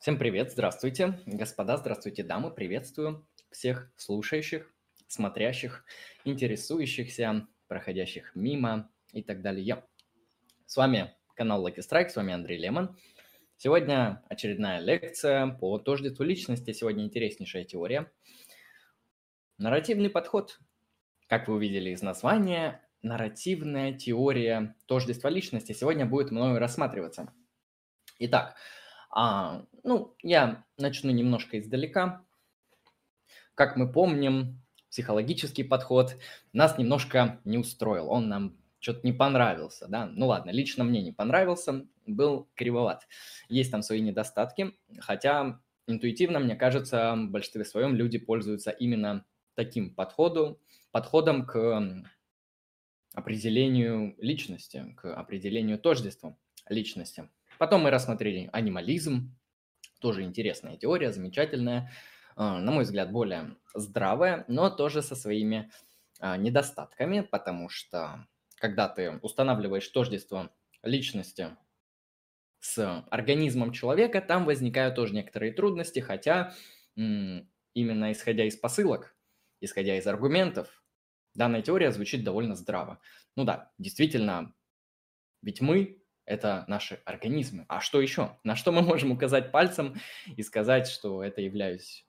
Всем привет, здравствуйте, господа, здравствуйте, дамы, приветствую всех слушающих, смотрящих, интересующихся, проходящих мимо и так далее. С вами канал Lucky Strike, с вами Андрей Лемон. Сегодня очередная лекция по тождеству личности, сегодня интереснейшая теория. Нарративный подход. Как вы увидели из названия, нарративная теория тождества личности сегодня будет мною рассматриваться. Итак, а, ну, я начну немножко издалека. Как мы помним, психологический подход нас немножко не устроил, он нам что-то не понравился, да, ну ладно, лично мне не понравился, был кривоват. Есть там свои недостатки, хотя интуитивно, мне кажется, в большинстве своем люди пользуются именно таким подходом, подходом к определению личности, к определению тождества личности. Потом мы рассмотрели анимализм, тоже интересная теория, замечательная, а, на мой взгляд, более здравая, но тоже со своими а, недостатками, потому что когда ты устанавливаешь тождество личности с организмом человека, там возникают тоже некоторые трудности, хотя именно исходя из посылок, исходя из аргументов, данная теория звучит довольно здраво. Ну да, действительно, ведь мы это наши организмы. А что еще? На что мы можем указать пальцем и сказать, что это являюсь,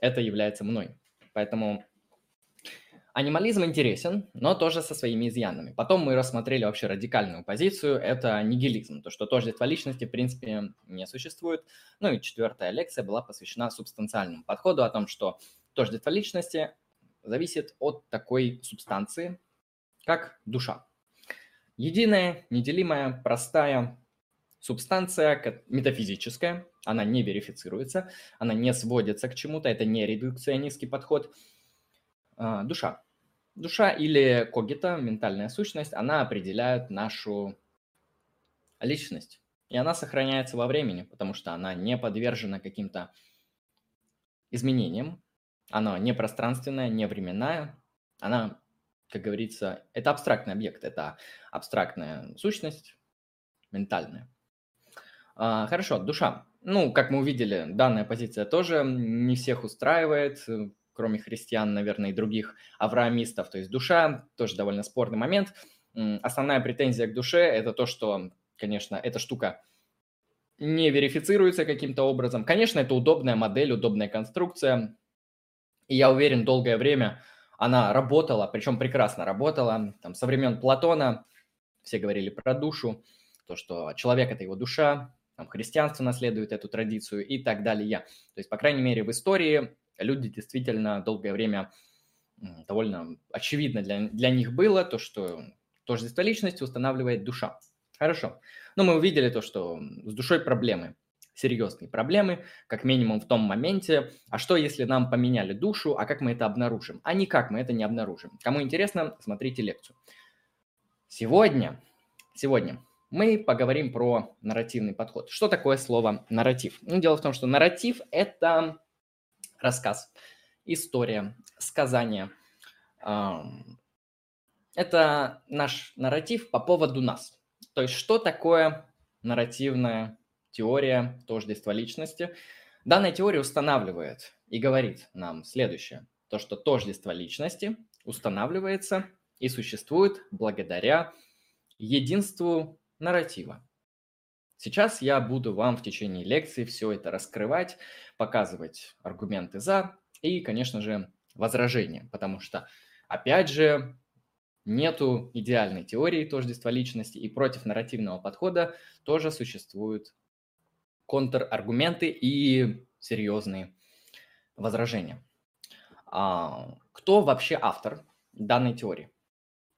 это является мной? Поэтому анимализм интересен, но тоже со своими изъянами. Потом мы рассмотрели вообще радикальную позицию, это нигилизм, то, что тождество личности, в принципе, не существует. Ну и четвертая лекция была посвящена субстанциальному подходу о том, что тождество личности зависит от такой субстанции, как душа. Единая, неделимая, простая субстанция метафизическая, она не верифицируется, она не сводится к чему-то, это не редукционистский подход. А, душа. Душа или когита, ментальная сущность, она определяет нашу личность. И она сохраняется во времени, потому что она не подвержена каким-то изменениям. Она не пространственная, не временная. Она как говорится, это абстрактный объект, это абстрактная сущность, ментальная. А, хорошо, душа. Ну, как мы увидели, данная позиция тоже не всех устраивает, кроме христиан, наверное, и других авраамистов. То есть душа тоже довольно спорный момент. Основная претензия к душе – это то, что, конечно, эта штука не верифицируется каким-то образом. Конечно, это удобная модель, удобная конструкция. И я уверен, долгое время она работала, причем прекрасно работала. Там, со времен Платона все говорили про душу, то, что человек – это его душа, там, христианство наследует эту традицию и так далее. То есть, по крайней мере, в истории люди действительно долгое время довольно очевидно для, для них было то, что тождество личности устанавливает душа. Хорошо. Но мы увидели то, что с душой проблемы серьезные проблемы, как минимум в том моменте, а что если нам поменяли душу, а как мы это обнаружим? А никак мы это не обнаружим. Кому интересно, смотрите лекцию. Сегодня, сегодня мы поговорим про нарративный подход. Что такое слово нарратив? Ну, дело в том, что нарратив – это рассказ, история, сказание. Это наш нарратив по поводу нас. То есть, что такое нарративное теория тождества личности. Данная теория устанавливает и говорит нам следующее. То, что тождество личности устанавливается и существует благодаря единству нарратива. Сейчас я буду вам в течение лекции все это раскрывать, показывать аргументы за и, конечно же, возражения, потому что, опять же, нету идеальной теории тождества личности, и против нарративного подхода тоже существуют контраргументы и серьезные возражения. А, кто вообще автор данной теории?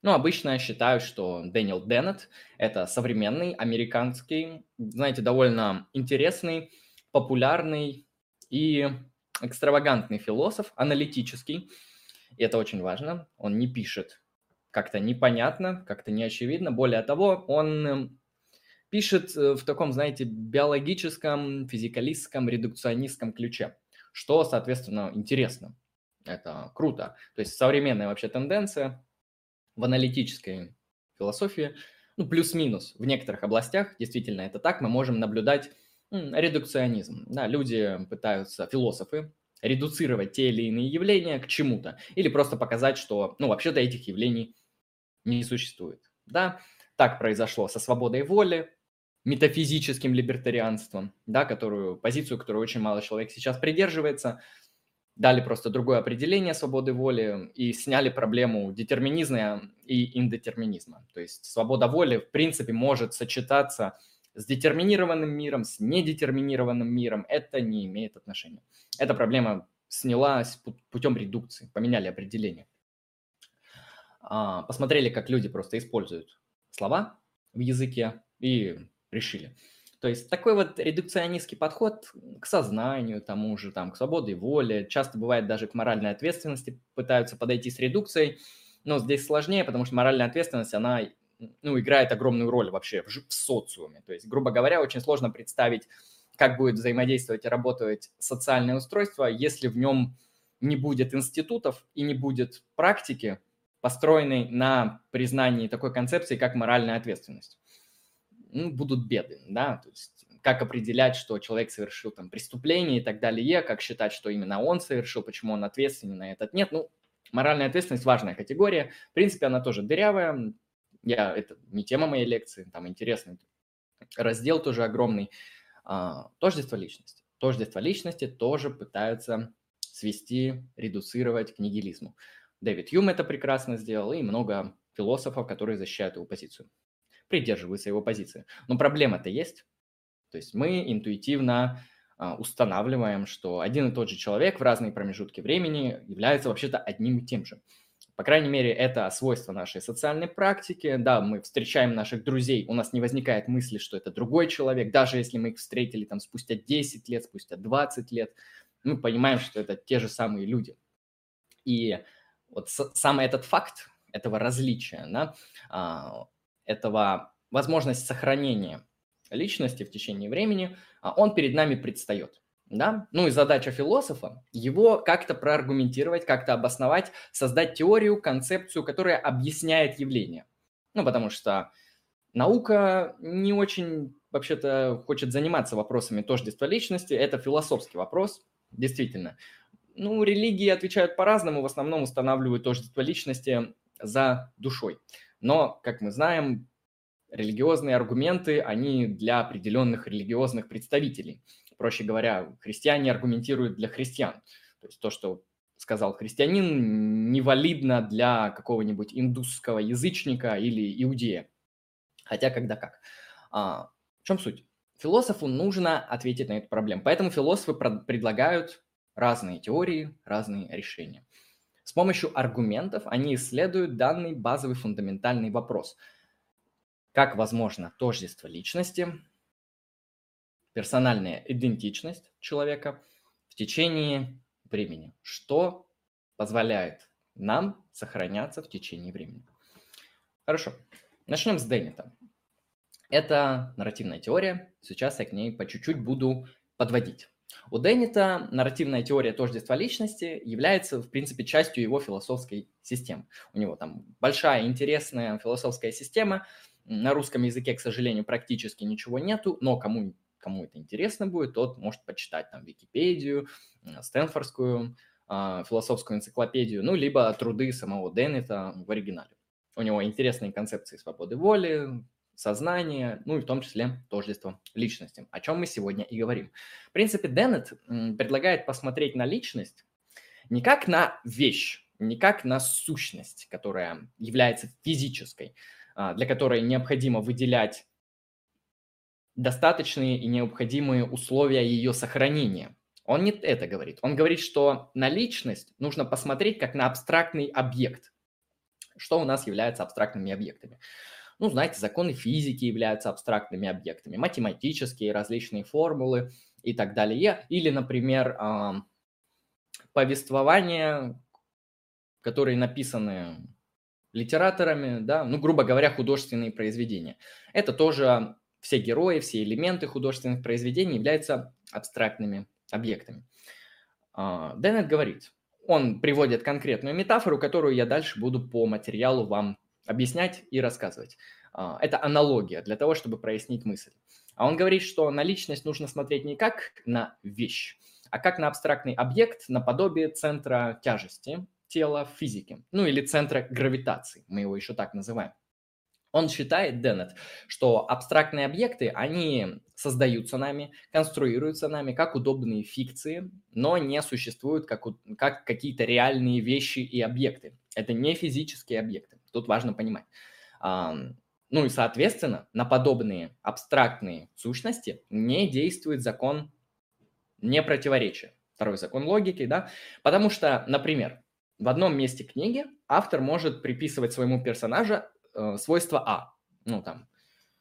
Ну, обычно я считаю, что Дэниел Деннет – это современный американский, знаете, довольно интересный, популярный и экстравагантный философ, аналитический. И это очень важно. Он не пишет как-то непонятно, как-то неочевидно. Более того, он пишет э, в таком, знаете, биологическом, физикалистском, редукционистском ключе, что, соответственно, интересно. Это круто. То есть современная вообще тенденция в аналитической философии, ну, плюс-минус, в некоторых областях, действительно, это так, мы можем наблюдать Редукционизм. Да, люди пытаются, философы, редуцировать те или иные явления к чему-то. Или просто показать, что, ну, вообще-то этих явлений не существует. Да, так произошло со свободой воли, метафизическим либертарианством, да, которую, позицию, которую очень мало человек сейчас придерживается, дали просто другое определение свободы воли и сняли проблему детерминизма и индетерминизма. То есть свобода воли, в принципе, может сочетаться с детерминированным миром, с недетерминированным миром. Это не имеет отношения. Эта проблема снялась путем редукции, поменяли определение. А, посмотрели, как люди просто используют слова в языке и решили. То есть такой вот редукционистский подход к сознанию, тому же, там, к свободе воли, часто бывает даже к моральной ответственности пытаются подойти с редукцией, но здесь сложнее, потому что моральная ответственность, она ну, играет огромную роль вообще в, в социуме. То есть, грубо говоря, очень сложно представить, как будет взаимодействовать и работать социальное устройство, если в нем не будет институтов и не будет практики, построенной на признании такой концепции, как моральная ответственность. Ну, будут беды, да, то есть как определять, что человек совершил там преступление и так далее, как считать, что именно он совершил, почему он ответственен, на этот нет. Ну, моральная ответственность важная категория. В принципе, она тоже дырявая. Я, это не тема моей лекции, там интересный раздел тоже огромный. А, тождество личности. Тождество личности тоже пытаются свести, редуцировать к нигилизму. Дэвид Юм это прекрасно сделал, и много философов, которые защищают его позицию, придерживаются его позиции. Но проблема-то есть. То есть мы интуитивно а, устанавливаем, что один и тот же человек в разные промежутки времени является вообще-то одним и тем же. По крайней мере, это свойство нашей социальной практики. Да, мы встречаем наших друзей, у нас не возникает мысли, что это другой человек, даже если мы их встретили там спустя 10 лет, спустя 20 лет, мы понимаем, что это те же самые люди. И вот сам этот факт этого различия, да, а, этого возможность сохранения личности в течение времени, а, он перед нами предстает. Да? Ну и задача философа – его как-то проаргументировать, как-то обосновать, создать теорию, концепцию, которая объясняет явление. Ну, потому что наука не очень вообще-то хочет заниматься вопросами тождества личности. Это философский вопрос, действительно. Ну, религии отвечают по-разному, в основном устанавливают тождество личности за душой. Но, как мы знаем, религиозные аргументы, они для определенных религиозных представителей – проще говоря, христиане аргументируют для христиан. То есть то, что сказал христианин, невалидно для какого-нибудь индусского язычника или иудея. Хотя когда как. А, в чем суть? Философу нужно ответить на эту проблему. Поэтому философы предлагают разные теории, разные решения. С помощью аргументов они исследуют данный базовый фундаментальный вопрос. Как возможно тождество личности, персональная идентичность человека в течение времени, что позволяет нам сохраняться в течение времени. Хорошо, начнем с Деннита. Это нарративная теория, сейчас я к ней по чуть-чуть буду подводить. У Деннита нарративная теория тождества личности является, в принципе, частью его философской системы. У него там большая интересная философская система. На русском языке, к сожалению, практически ничего нету, но кому кому это интересно будет, тот может почитать там Википедию, Стэнфордскую э, философскую энциклопедию, ну, либо труды самого Деннета в оригинале. У него интересные концепции свободы воли, сознания, ну и в том числе тождество личности, о чем мы сегодня и говорим. В принципе, Деннет предлагает посмотреть на личность не как на вещь, не как на сущность, которая является физической, а, для которой необходимо выделять достаточные и необходимые условия ее сохранения. Он не это говорит. Он говорит, что на личность нужно посмотреть как на абстрактный объект. Что у нас является абстрактными объектами? Ну, знаете, законы физики являются абстрактными объектами, математические различные формулы и так далее. Или, например, повествования, которые написаны литераторами, да, ну, грубо говоря, художественные произведения. Это тоже все герои, все элементы художественных произведений являются абстрактными объектами. А, Деннет говорит, он приводит конкретную метафору, которую я дальше буду по материалу вам объяснять и рассказывать. А, это аналогия для того, чтобы прояснить мысль. А он говорит, что на личность нужно смотреть не как на вещь, а как на абстрактный объект, наподобие центра тяжести тела в физике, ну или центра гравитации, мы его еще так называем. Он считает, Деннет, что абстрактные объекты, они создаются нами, конструируются нами как удобные фикции, но не существуют как, как какие-то реальные вещи и объекты. Это не физические объекты. Тут важно понимать. Ну и, соответственно, на подобные абстрактные сущности не действует закон не противоречия. Второй закон логики, да? Потому что, например, в одном месте книги автор может приписывать своему персонажу э, свойство А. Ну, там,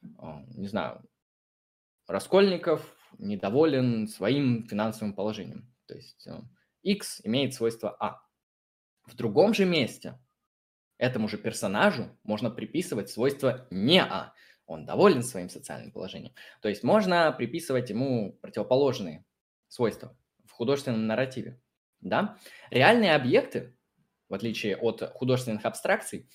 э, не знаю, Раскольников недоволен своим финансовым положением. То есть э, X имеет свойство А. В другом же месте этому же персонажу можно приписывать свойство не А. Он доволен своим социальным положением. То есть можно приписывать ему противоположные свойства в художественном нарративе. Да? Реальные объекты, в отличие от художественных абстракций,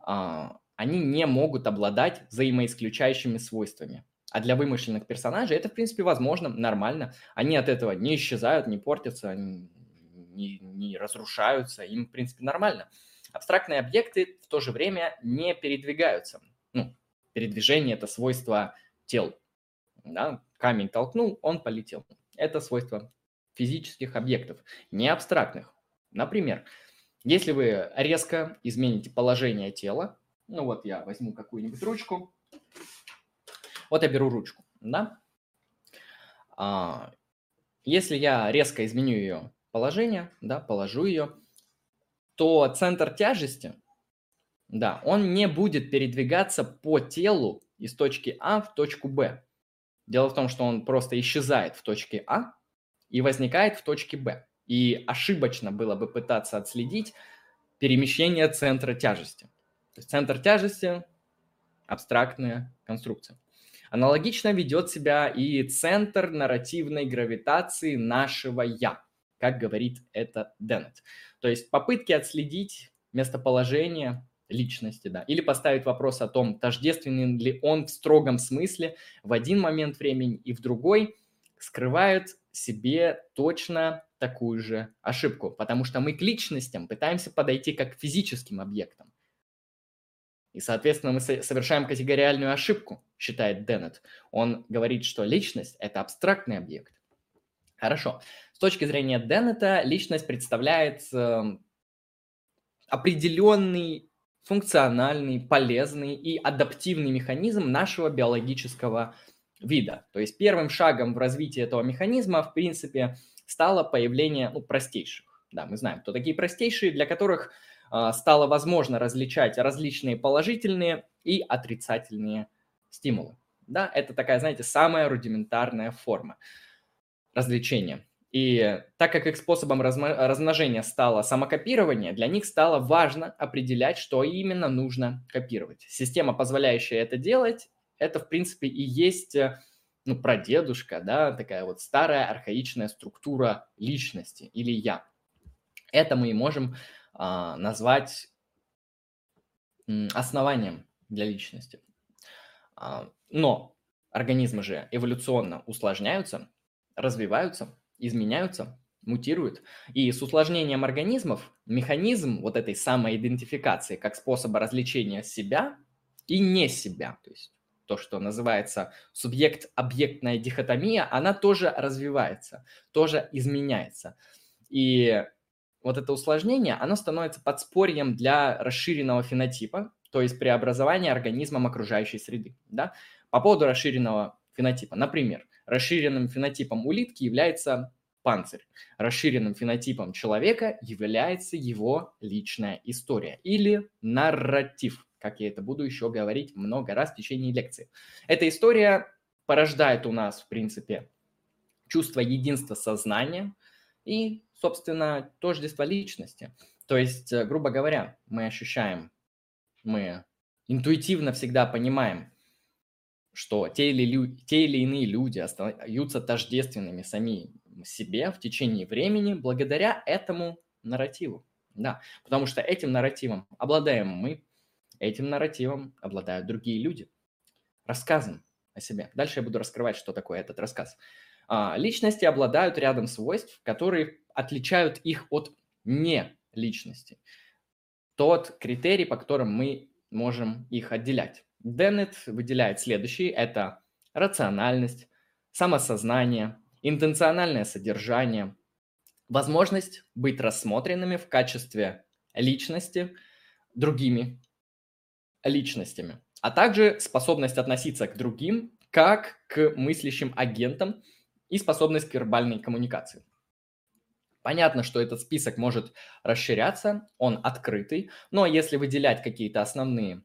а, они не могут обладать взаимоисключающими свойствами. А для вымышленных персонажей это, в принципе, возможно, нормально. Они от этого не исчезают, не портятся, не, не разрушаются. Им, в принципе, нормально. Абстрактные объекты в то же время не передвигаются. Ну, передвижение – это свойство тел. Да? Камень толкнул, он полетел. Это свойство физических объектов, не абстрактных. Например, если вы резко измените положение тела, ну вот я возьму какую-нибудь ручку, вот я беру ручку, да? А, если я резко изменю ее положение, да, положу ее, то центр тяжести, да, он не будет передвигаться по телу из точки А в точку Б. Дело в том, что он просто исчезает в точке А и возникает в точке Б. И ошибочно было бы пытаться отследить перемещение центра тяжести. То есть центр тяжести – абстрактная конструкция. Аналогично ведет себя и центр нарративной гравитации нашего «я», как говорит это Деннет. То есть попытки отследить местоположение личности, да, или поставить вопрос о том, тождественен ли он в строгом смысле в один момент времени и в другой, скрывает себе точно такую же ошибку, потому что мы к личностям пытаемся подойти как к физическим объектам. И, соответственно, мы совершаем категориальную ошибку, считает Деннет. Он говорит, что личность – это абстрактный объект. Хорошо. Точки зрения Деннета, личность представляет эм, определенный функциональный, полезный и адаптивный механизм нашего биологического вида. То есть первым шагом в развитии этого механизма, в принципе, стало появление ну, простейших. Да, мы знаем, кто такие простейшие, для которых э, стало возможно различать различные положительные и отрицательные стимулы. Да, это такая, знаете, самая рудиментарная форма развлечения. И так как их способом размножения стало самокопирование, для них стало важно определять, что именно нужно копировать. Система, позволяющая это делать, это, в принципе, и есть э, ну, прадедушка, да, такая вот старая архаичная структура личности или я. Это мы и можем а, назвать основанием для личности. А, но организмы же эволюционно усложняются, развиваются, изменяются, мутируют. И с усложнением организмов механизм вот этой самоидентификации как способа развлечения себя и не себя, то есть то, что называется субъект-объектная дихотомия, она тоже развивается, тоже изменяется. И вот это усложнение, оно становится подспорьем для расширенного фенотипа, то есть преобразования организмом окружающей среды. Да? По поводу расширенного фенотипа. Например, Расширенным фенотипом улитки является панцирь. Расширенным фенотипом человека является его личная история или нарратив, как я это буду еще говорить много раз в течение лекции. Эта история порождает у нас, в принципе, чувство единства сознания и, собственно, тождество личности. То есть, э, грубо говоря, мы ощущаем, мы интуитивно всегда понимаем, что те или, те или иные люди остаются тождественными сами себе в течение времени благодаря этому нарративу. Да, потому что этим нарративом обладаем мы, этим нарративом обладают другие люди. Рассказом, о себе. Дальше я буду раскрывать, что такое этот рассказ. А, личности обладают рядом свойств, которые отличают их от не личности. Тот критерий, по которым мы можем их отделять. Деннет выделяет следующие. Это рациональность, самосознание, интенциональное содержание, возможность быть рассмотренными в качестве личности другими личностями, а также способность относиться к другим как к мыслящим агентам и способность к вербальной коммуникации. Понятно, что этот список может расширяться, он открытый, но если выделять какие-то основные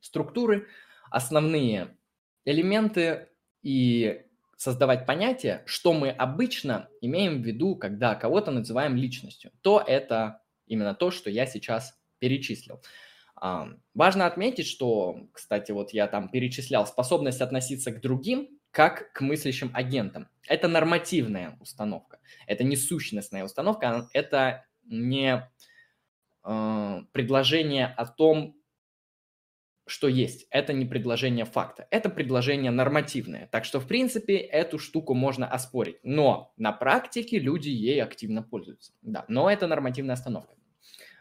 структуры, основные элементы и создавать понятие, что мы обычно имеем в виду, когда кого-то называем личностью, то это именно то, что я сейчас перечислил. Важно отметить, что, кстати, вот я там перечислял способность относиться к другим как к мыслящим агентам. Это нормативная установка, это не сущностная установка, а это не э, предложение о том, что есть. Это не предложение факта, это предложение нормативное. Так что, в принципе, эту штуку можно оспорить. Но на практике люди ей активно пользуются. Да, но это нормативная остановка.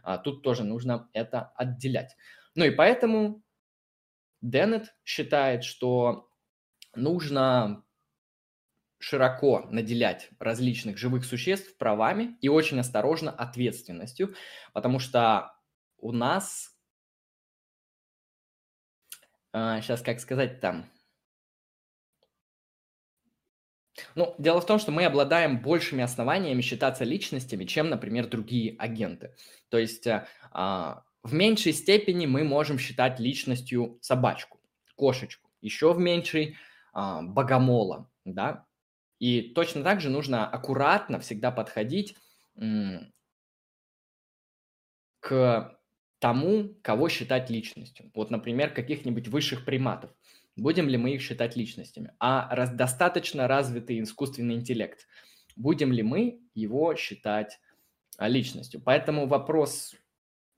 А, тут тоже нужно это отделять. Ну и поэтому Деннет считает, что нужно широко наделять различных живых существ правами и очень осторожно ответственностью, потому что у нас сейчас, а, как сказать там, ну, дело в том, что мы обладаем большими основаниями считаться личностями, чем, например, другие агенты. То есть а, а, в меньшей степени мы можем считать личностью собачку, кошечку, еще в меньшей а, богомола, да. И точно так же нужно аккуратно всегда подходить к тому, кого считать личностью. Вот, например, каких-нибудь высших приматов. Будем ли мы их считать личностями? А раз, достаточно развитый искусственный интеллект. Будем ли мы его считать а, личностью? Поэтому вопрос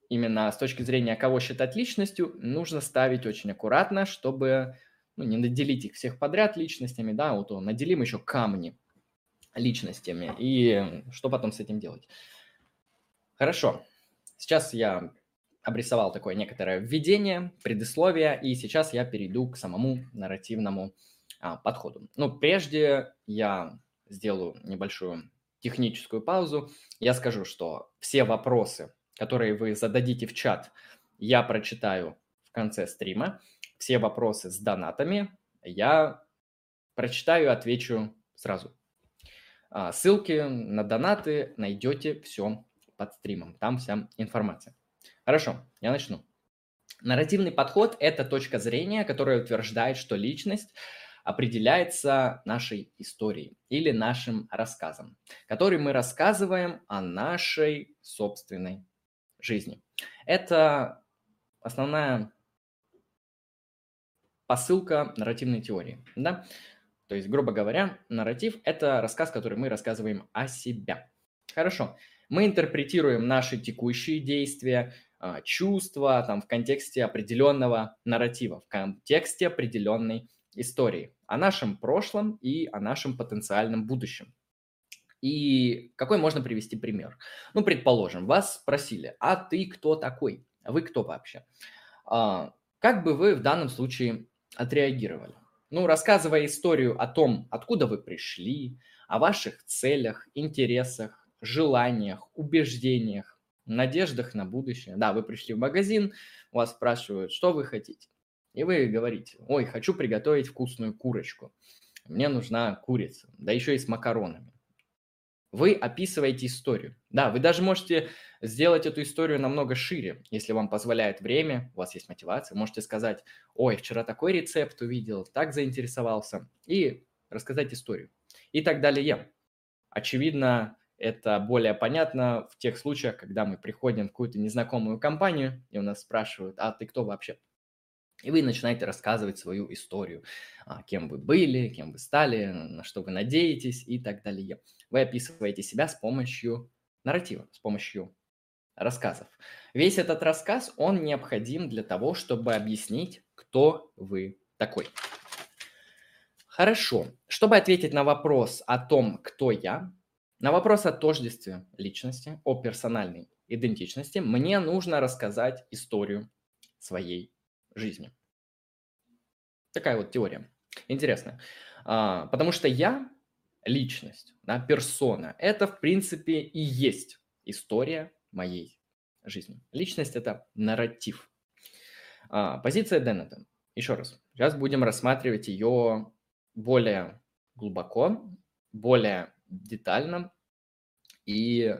именно с точки зрения, кого считать личностью, нужно ставить очень аккуратно, чтобы ну, не наделить их всех подряд личностями, да, вот наделим еще камни личностями, и что потом с этим делать? Хорошо, сейчас я обрисовал такое некоторое введение, предисловие, и сейчас я перейду к самому нарративному а, подходу. Ну, прежде я сделаю небольшую техническую паузу. Я скажу, что все вопросы, которые вы зададите в чат, я прочитаю в конце стрима. Все вопросы с донатами я прочитаю и отвечу сразу. А, ссылки на донаты найдете все под стримом. Там вся информация. Хорошо, я начну. Нарративный подход – это точка зрения, которая утверждает, что личность определяется нашей историей или нашим рассказом, который мы рассказываем о нашей собственной жизни. Это основная посылка нарративной теории. Да? То есть, грубо говоря, нарратив – это рассказ, который мы рассказываем о себе. Хорошо. Мы интерпретируем наши текущие действия, чувства там, в контексте определенного нарратива, в контексте определенной истории о нашем прошлом и о нашем потенциальном будущем. И какой можно привести пример? Ну, предположим, вас спросили, а ты кто такой? Вы кто вообще? А, как бы вы в данном случае отреагировали? Ну, рассказывая историю о том, откуда вы пришли, о ваших целях, интересах, желаниях, убеждениях, надеждах на будущее. Да, вы пришли в магазин, вас спрашивают, что вы хотите. И вы говорите, ой, хочу приготовить вкусную курочку. Мне нужна курица, да еще и с макаронами. Вы описываете историю. Да, вы даже можете сделать эту историю намного шире, если вам позволяет время, у вас есть мотивация. Можете сказать, ой, вчера такой рецепт увидел, так заинтересовался, и рассказать историю. И так далее. Очевидно, это более понятно в тех случаях, когда мы приходим в какую-то незнакомую компанию, и у нас спрашивают, а ты кто вообще? И вы начинаете рассказывать свою историю, а, кем вы были, кем вы стали, на что вы надеетесь и так далее. Вы описываете себя с помощью нарратива, с помощью рассказов. Весь этот рассказ, он необходим для того, чтобы объяснить, кто вы такой. Хорошо. Чтобы ответить на вопрос о том, кто я, на вопрос о тождестве личности, о персональной идентичности, мне нужно рассказать историю своей жизни. Такая вот теория. Интересная. А, потому что я, личность, да, персона, это в принципе и есть история моей жизни. Личность – это нарратив. А, позиция Деннета. Еще раз. Сейчас будем рассматривать ее более глубоко, более детально и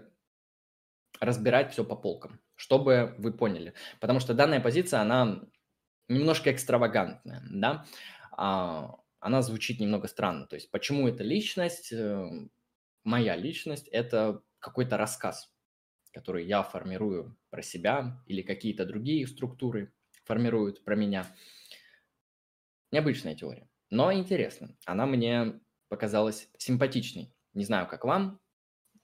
разбирать все по полкам, чтобы вы поняли. Потому что данная позиция, она немножко экстравагантная, да, а, она звучит немного странно. То есть почему эта личность, э, моя личность, это какой-то рассказ, который я формирую про себя или какие-то другие структуры формируют про меня. Необычная теория, но интересно. Она мне показалась симпатичной. Не знаю, как вам,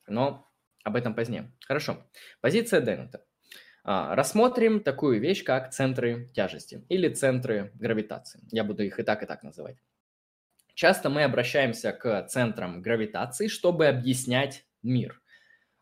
но об этом позднее. Хорошо. Позиция Деннета. А, рассмотрим такую вещь, как центры тяжести или центры гравитации. Я буду их и так, и так называть. Часто мы обращаемся к центрам гравитации, чтобы объяснять мир.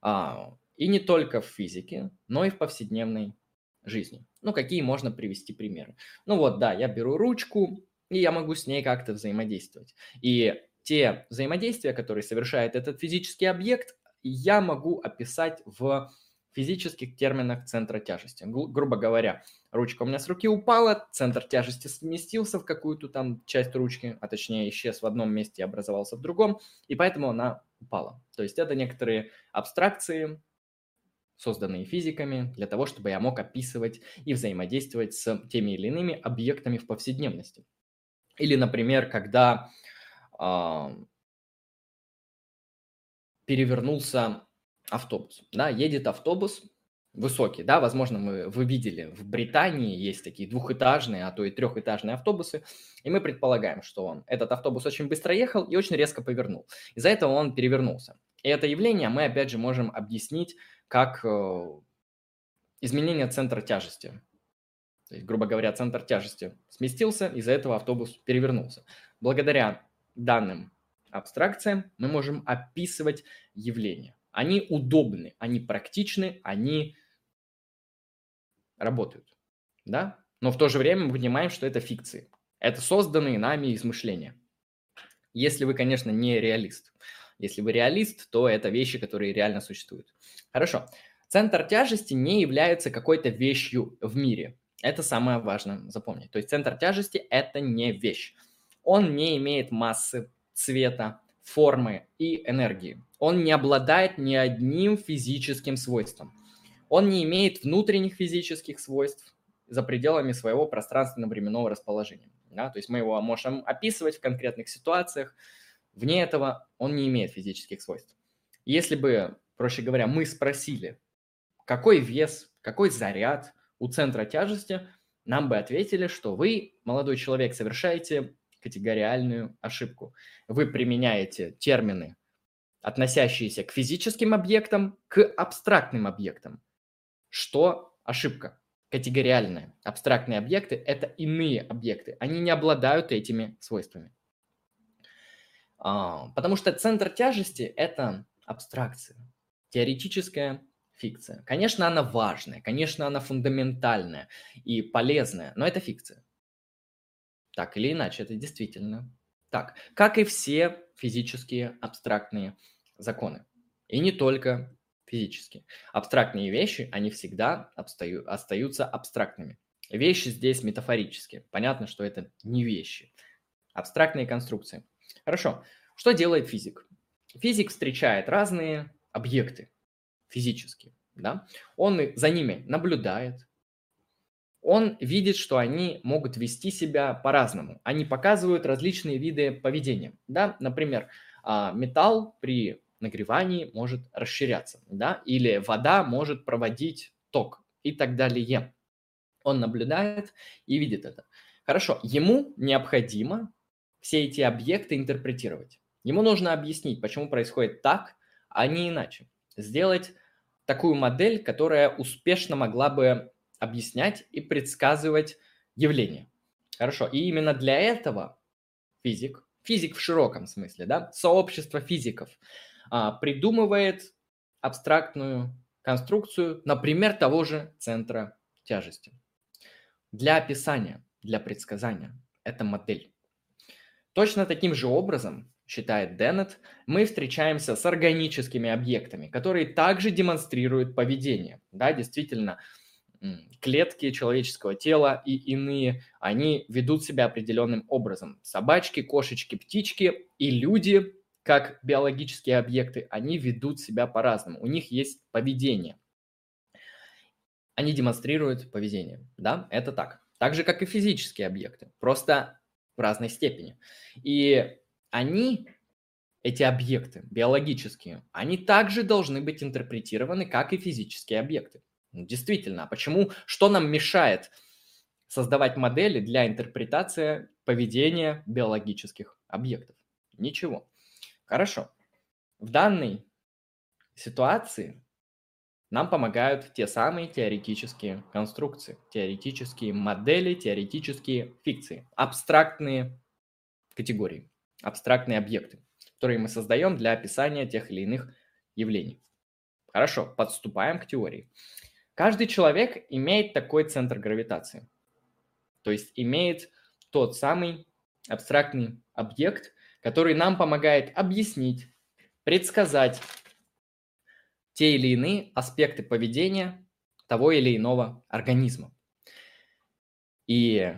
А, и не только в физике, но и в повседневной жизни. Ну, какие можно привести примеры? Ну вот, да, я беру ручку, и я могу с ней как-то взаимодействовать. И те взаимодействия, которые совершает этот физический объект, я могу описать в физических терминах центра тяжести. Гру- грубо говоря, ручка у меня с руки упала, центр тяжести сместился в какую-то там часть ручки, а точнее исчез в одном месте и образовался в другом, и поэтому она упала. То есть это некоторые абстракции, созданные физиками, для того, чтобы я мог описывать и взаимодействовать с теми или иными объектами в повседневности. Или, например, когда перевернулся автобус. Да, едет автобус высокий, да, возможно, мы, вы видели, в Британии есть такие двухэтажные, а то и трехэтажные автобусы, и мы предполагаем, что он, этот автобус очень быстро ехал и очень резко повернул. Из-за этого он перевернулся. И это явление мы, опять же, можем объяснить как э, изменение центра тяжести. То есть, грубо говоря, центр тяжести сместился, из-за этого автобус перевернулся. Благодаря данным абстракциям мы можем описывать явления. Они удобны, они практичны, они работают. Да? Но в то же время мы понимаем, что это фикции. Это созданные нами измышления. Если вы, конечно, не реалист. Если вы реалист, то это вещи, которые реально существуют. Хорошо. Центр тяжести не является какой-то вещью в мире. Это самое важное запомнить. То есть центр тяжести – это не вещь. Он не имеет массы, цвета, формы и энергии. Он не обладает ни одним физическим свойством. Он не имеет внутренних физических свойств за пределами своего пространственно-временного расположения. Да? То есть мы его можем описывать в конкретных ситуациях. Вне этого он не имеет физических свойств. Если бы, проще говоря, мы спросили, какой вес, какой заряд у центра тяжести, нам бы ответили, что вы, молодой человек, совершаете категориальную ошибку. Вы применяете термины, относящиеся к физическим объектам, к абстрактным объектам. Что ошибка? Категориальная. Абстрактные объекты – это иные объекты. Они не обладают этими свойствами. А, потому что центр тяжести – это абстракция, теоретическая фикция. Конечно, она важная, конечно, она фундаментальная и полезная, но это фикция. Так или иначе, это действительно так. Как и все физические абстрактные законы. И не только физические. Абстрактные вещи, они всегда обстаю, остаются абстрактными. Вещи здесь метафорические. Понятно, что это не вещи. Абстрактные конструкции. Хорошо. Что делает физик? Физик встречает разные объекты физические. Да? Он за ними наблюдает, он видит, что они могут вести себя по-разному. Они показывают различные виды поведения. Да? Например, а, металл при нагревании может расширяться, да? или вода может проводить ток и так далее. Он наблюдает и видит это. Хорошо, ему необходимо все эти объекты интерпретировать. Ему нужно объяснить, почему происходит так, а не иначе. Сделать такую модель, которая успешно могла бы объяснять и предсказывать явления. Хорошо. И именно для этого физик физик в широком смысле, да, сообщество физиков а, придумывает абстрактную конструкцию, например, того же центра тяжести. Для описания, для предсказания это модель. Точно таким же образом, считает Деннет, мы встречаемся с органическими объектами, которые также демонстрируют поведение. Да, действительно, клетки человеческого тела и иные, они ведут себя определенным образом. Собачки, кошечки, птички и люди, как биологические объекты, они ведут себя по-разному. У них есть поведение. Они демонстрируют поведение. Да, это так. Так же, как и физические объекты, просто в разной степени. И они, эти объекты биологические, они также должны быть интерпретированы, как и физические объекты. Ну, действительно, а почему, что нам мешает создавать модели для интерпретации поведения биологических объектов? Ничего. Хорошо. В данной ситуации нам помогают те самые теоретические конструкции, теоретические модели, теоретические фикции, абстрактные категории, абстрактные объекты, которые мы создаем для описания тех или иных явлений. Хорошо, подступаем к теории. Каждый человек имеет такой центр гравитации. То есть имеет тот самый абстрактный объект, который нам помогает объяснить, предсказать те или иные аспекты поведения того или иного организма. И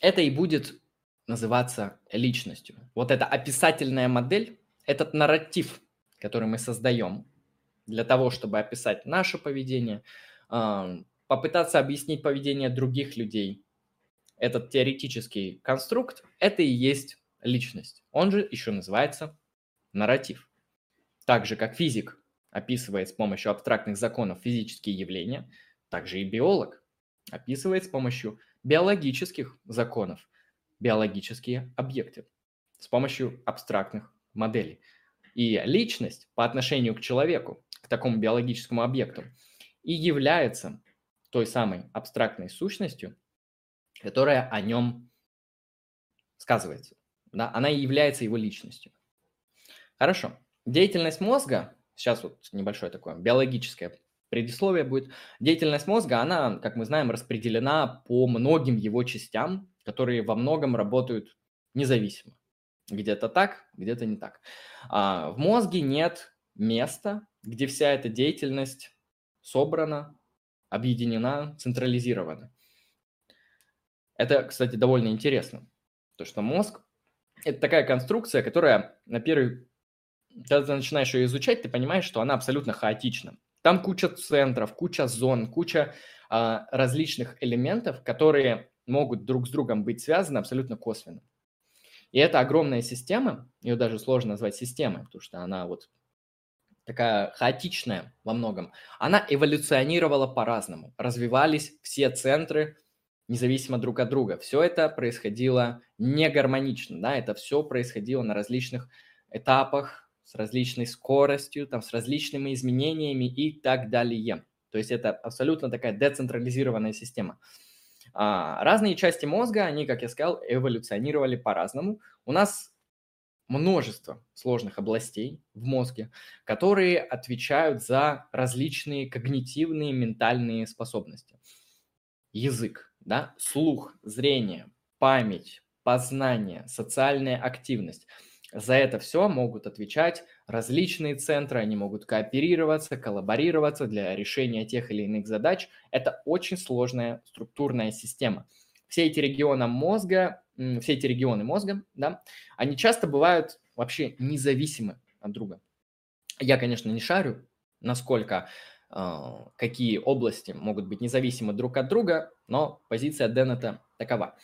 это и будет называться личностью. Вот эта описательная модель, этот нарратив, который мы создаем, для того, чтобы описать наше поведение, попытаться объяснить поведение других людей. Этот теоретический конструкт – это и есть личность. Он же еще называется нарратив. Так же, как физик описывает с помощью абстрактных законов физические явления, так же и биолог описывает с помощью биологических законов биологические объекты, с помощью абстрактных моделей. И личность по отношению к человеку к такому биологическому объекту и является той самой абстрактной сущностью, которая о нем сказывается. Да? Она и является его личностью. Хорошо. Деятельность мозга, сейчас вот небольшое такое биологическое предисловие будет. Деятельность мозга, она, как мы знаем, распределена по многим его частям, которые во многом работают независимо. Где-то так, где-то не так. А в мозге нет места, где вся эта деятельность собрана, объединена, централизирована. Это, кстати, довольно интересно, то что мозг – это такая конструкция, которая на первый, когда ты начинаешь ее изучать, ты понимаешь, что она абсолютно хаотична. Там куча центров, куча зон, куча а, различных элементов, которые могут друг с другом быть связаны абсолютно косвенно. И это огромная система, ее даже сложно назвать системой, потому что она вот такая хаотичная во многом, она эволюционировала по-разному. Развивались все центры независимо друг от друга. Все это происходило не гармонично, да, это все происходило на различных этапах, с различной скоростью, там, с различными изменениями и так далее. То есть это абсолютно такая децентрализированная система. А, разные части мозга, они, как я сказал, эволюционировали по-разному. У нас множество сложных областей в мозге, которые отвечают за различные когнитивные ментальные способности. Язык, да, слух, зрение, память, познание, социальная активность. За это все могут отвечать различные центры, они могут кооперироваться, коллаборироваться для решения тех или иных задач. Это очень сложная структурная система. Все эти регионы мозга все эти регионы мозга, да, они часто бывают вообще независимы от друга. Я, конечно, не шарю, насколько а, какие области могут быть независимы друг от друга, но позиция Деннета такова.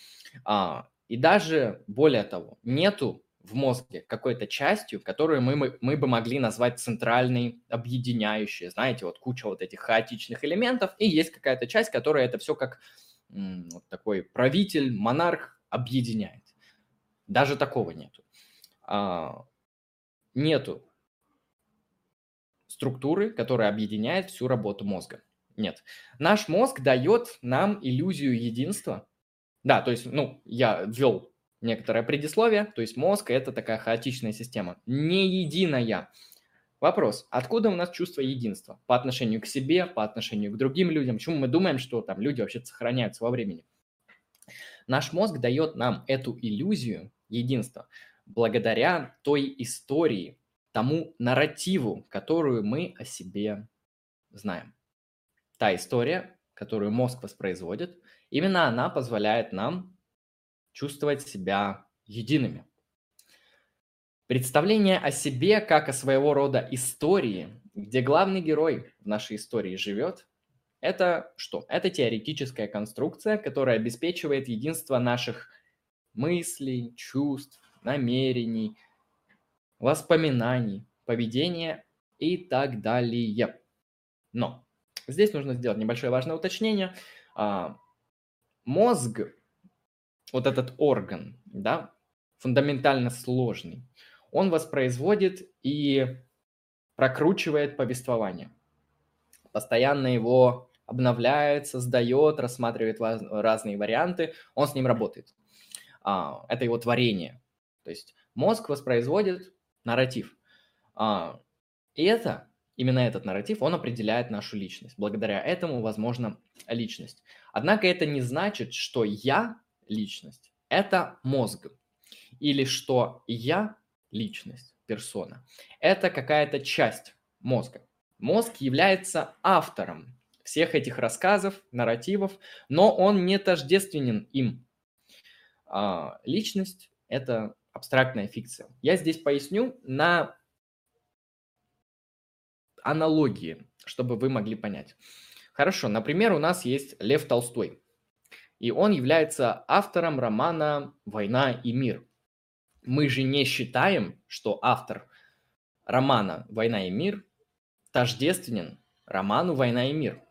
А, и даже более того, нету в мозге какой-то частью, которую мы, мы, мы бы могли назвать центральной, объединяющей. Знаете, вот куча вот этих хаотичных элементов, и есть какая-то часть, которая это все как вот такой правитель, монарх объединяет. Даже такого нету. А, нету структуры, которая объединяет всю работу мозга. Нет. Наш мозг дает нам иллюзию единства. Да, то есть, ну, я ввел некоторое предисловие, то есть мозг – это такая хаотичная система, не единая. Вопрос, откуда у нас чувство единства по отношению к себе, по отношению к другим людям? Почему мы думаем, что там люди вообще сохраняются во времени? Наш мозг дает нам эту иллюзию единства благодаря той истории, тому нарративу, которую мы о себе знаем. Та история, которую мозг воспроизводит, именно она позволяет нам чувствовать себя едиными. Представление о себе как о своего рода истории, где главный герой в нашей истории живет, это что? Это теоретическая конструкция, которая обеспечивает единство наших мыслей, чувств, намерений, воспоминаний, поведения и так далее. Но здесь нужно сделать небольшое важное уточнение. А, мозг, вот этот орган, да, фундаментально сложный, он воспроизводит и прокручивает повествование. Постоянно его обновляет, создает, рассматривает разные варианты, он с ним работает. А, это его творение. То есть мозг воспроизводит нарратив. А, и это, именно этот нарратив, он определяет нашу личность. Благодаря этому, возможно, личность. Однако это не значит, что я личность – это мозг. Или что я личность, персона. Это какая-то часть мозга. Мозг является автором всех этих рассказов, нарративов, но он не тождественен им. А, личность – это абстрактная фикция. Я здесь поясню на аналогии, чтобы вы могли понять. Хорошо, например, у нас есть Лев Толстой, и он является автором романа «Война и мир». Мы же не считаем, что автор романа «Война и мир» тождественен роману «Война и мир».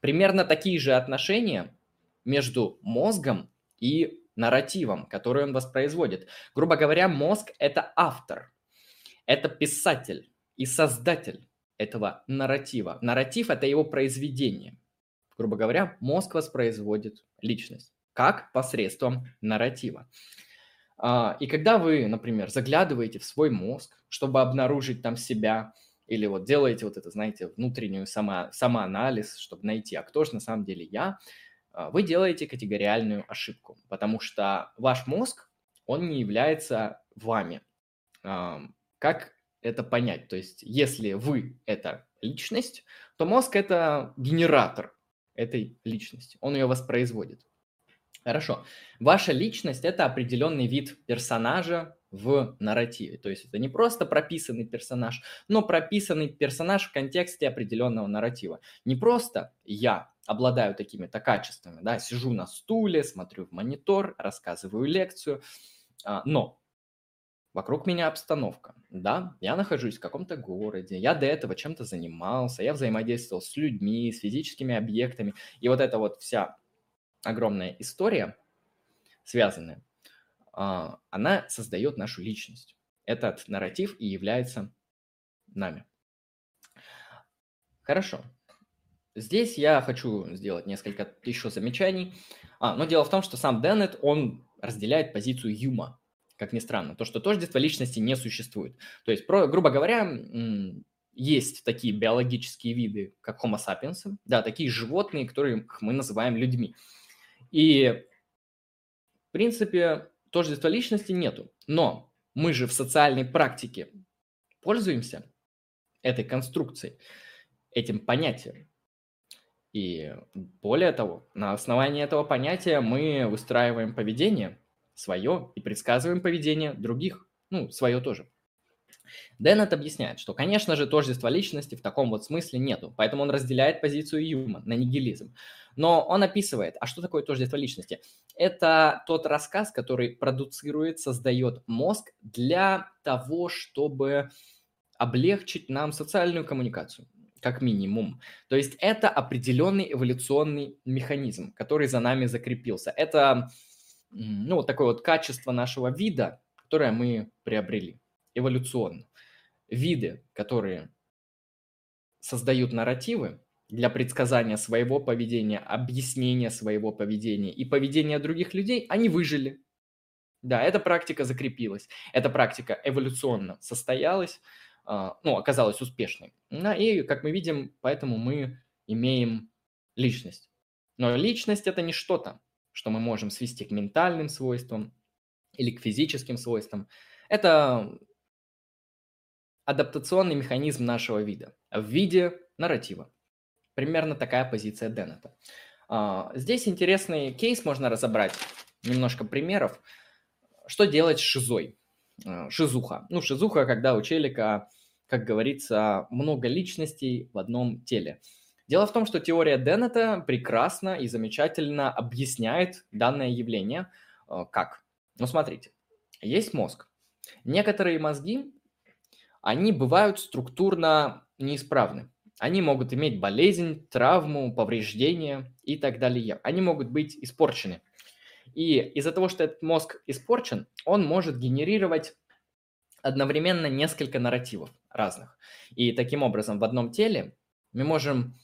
Примерно такие же отношения между мозгом и нарративом, который он воспроизводит. Грубо говоря, мозг – это автор, это писатель и создатель этого нарратива. Нарратив – это его произведение. Грубо говоря, мозг воспроизводит личность. Как? Посредством нарратива. А, и когда вы, например, заглядываете в свой мозг, чтобы обнаружить там себя, или вот делаете вот это, знаете, внутреннюю само, самоанализ, чтобы найти, а кто же на самом деле я, а, вы делаете категориальную ошибку, потому что ваш мозг, он не является вами. Как это понять? То есть, если вы – это личность, то мозг – это генератор этой личности, он ее воспроизводит. Хорошо. Ваша личность – это определенный вид персонажа в нарративе. То есть это не просто прописанный персонаж, но прописанный персонаж в контексте определенного нарратива. Не просто я обладаю такими-то качествами, да, сижу на стуле, смотрю в монитор, рассказываю лекцию, а, но вокруг меня обстановка, да, я нахожусь в каком-то городе, я до этого чем-то занимался, я взаимодействовал с людьми, с физическими объектами, и вот эта вот вся огромная история, связанная, а, она создает нашу личность. Этот нарратив и является нами. Хорошо. Здесь я хочу сделать несколько еще замечаний. А, но дело в том, что сам Деннет, он разделяет позицию Юма, как ни странно. То, что тождество личности не существует. То есть, про, грубо говоря, есть такие биологические виды, как Homo sapiens, да, такие животные, которых мы называем людьми. И, в принципе, тождества личности нету. Но мы же в социальной практике пользуемся этой конструкцией, этим понятием. И более того, на основании этого понятия мы выстраиваем поведение свое и предсказываем поведение других, ну, свое тоже. Деннет объясняет, что, конечно же, тождества личности в таком вот смысле нету, поэтому он разделяет позицию Юма на нигилизм. Но он описывает, а что такое тождество личности? Это тот рассказ, который продуцирует, создает мозг для того, чтобы облегчить нам социальную коммуникацию как минимум. То есть это определенный эволюционный механизм, который за нами закрепился. Это ну, вот такое вот качество нашего вида, которое мы приобрели эволюционно. Виды, которые создают нарративы, для предсказания своего поведения, объяснения своего поведения и поведения других людей, они выжили. Да, эта практика закрепилась, эта практика эволюционно состоялась, а, ну, оказалась успешной. Да, и, как мы видим, поэтому мы имеем личность. Но личность – это не что-то, что мы можем свести к ментальным свойствам или к физическим свойствам. Это адаптационный механизм нашего вида в виде нарратива. Примерно такая позиция Деннета. А, здесь интересный кейс можно разобрать, немножко примеров. Что делать с шизой? А, шизуха. Ну, шизуха, когда у челика, как говорится, много личностей в одном теле. Дело в том, что теория Деннета прекрасно и замечательно объясняет данное явление. А, как? Ну, смотрите, есть мозг. Некоторые мозги, они бывают структурно неисправны. Они могут иметь болезнь, травму, повреждения и так далее. Они могут быть испорчены. И из-за того, что этот мозг испорчен, он может генерировать одновременно несколько нарративов разных. И таким образом в одном теле мы можем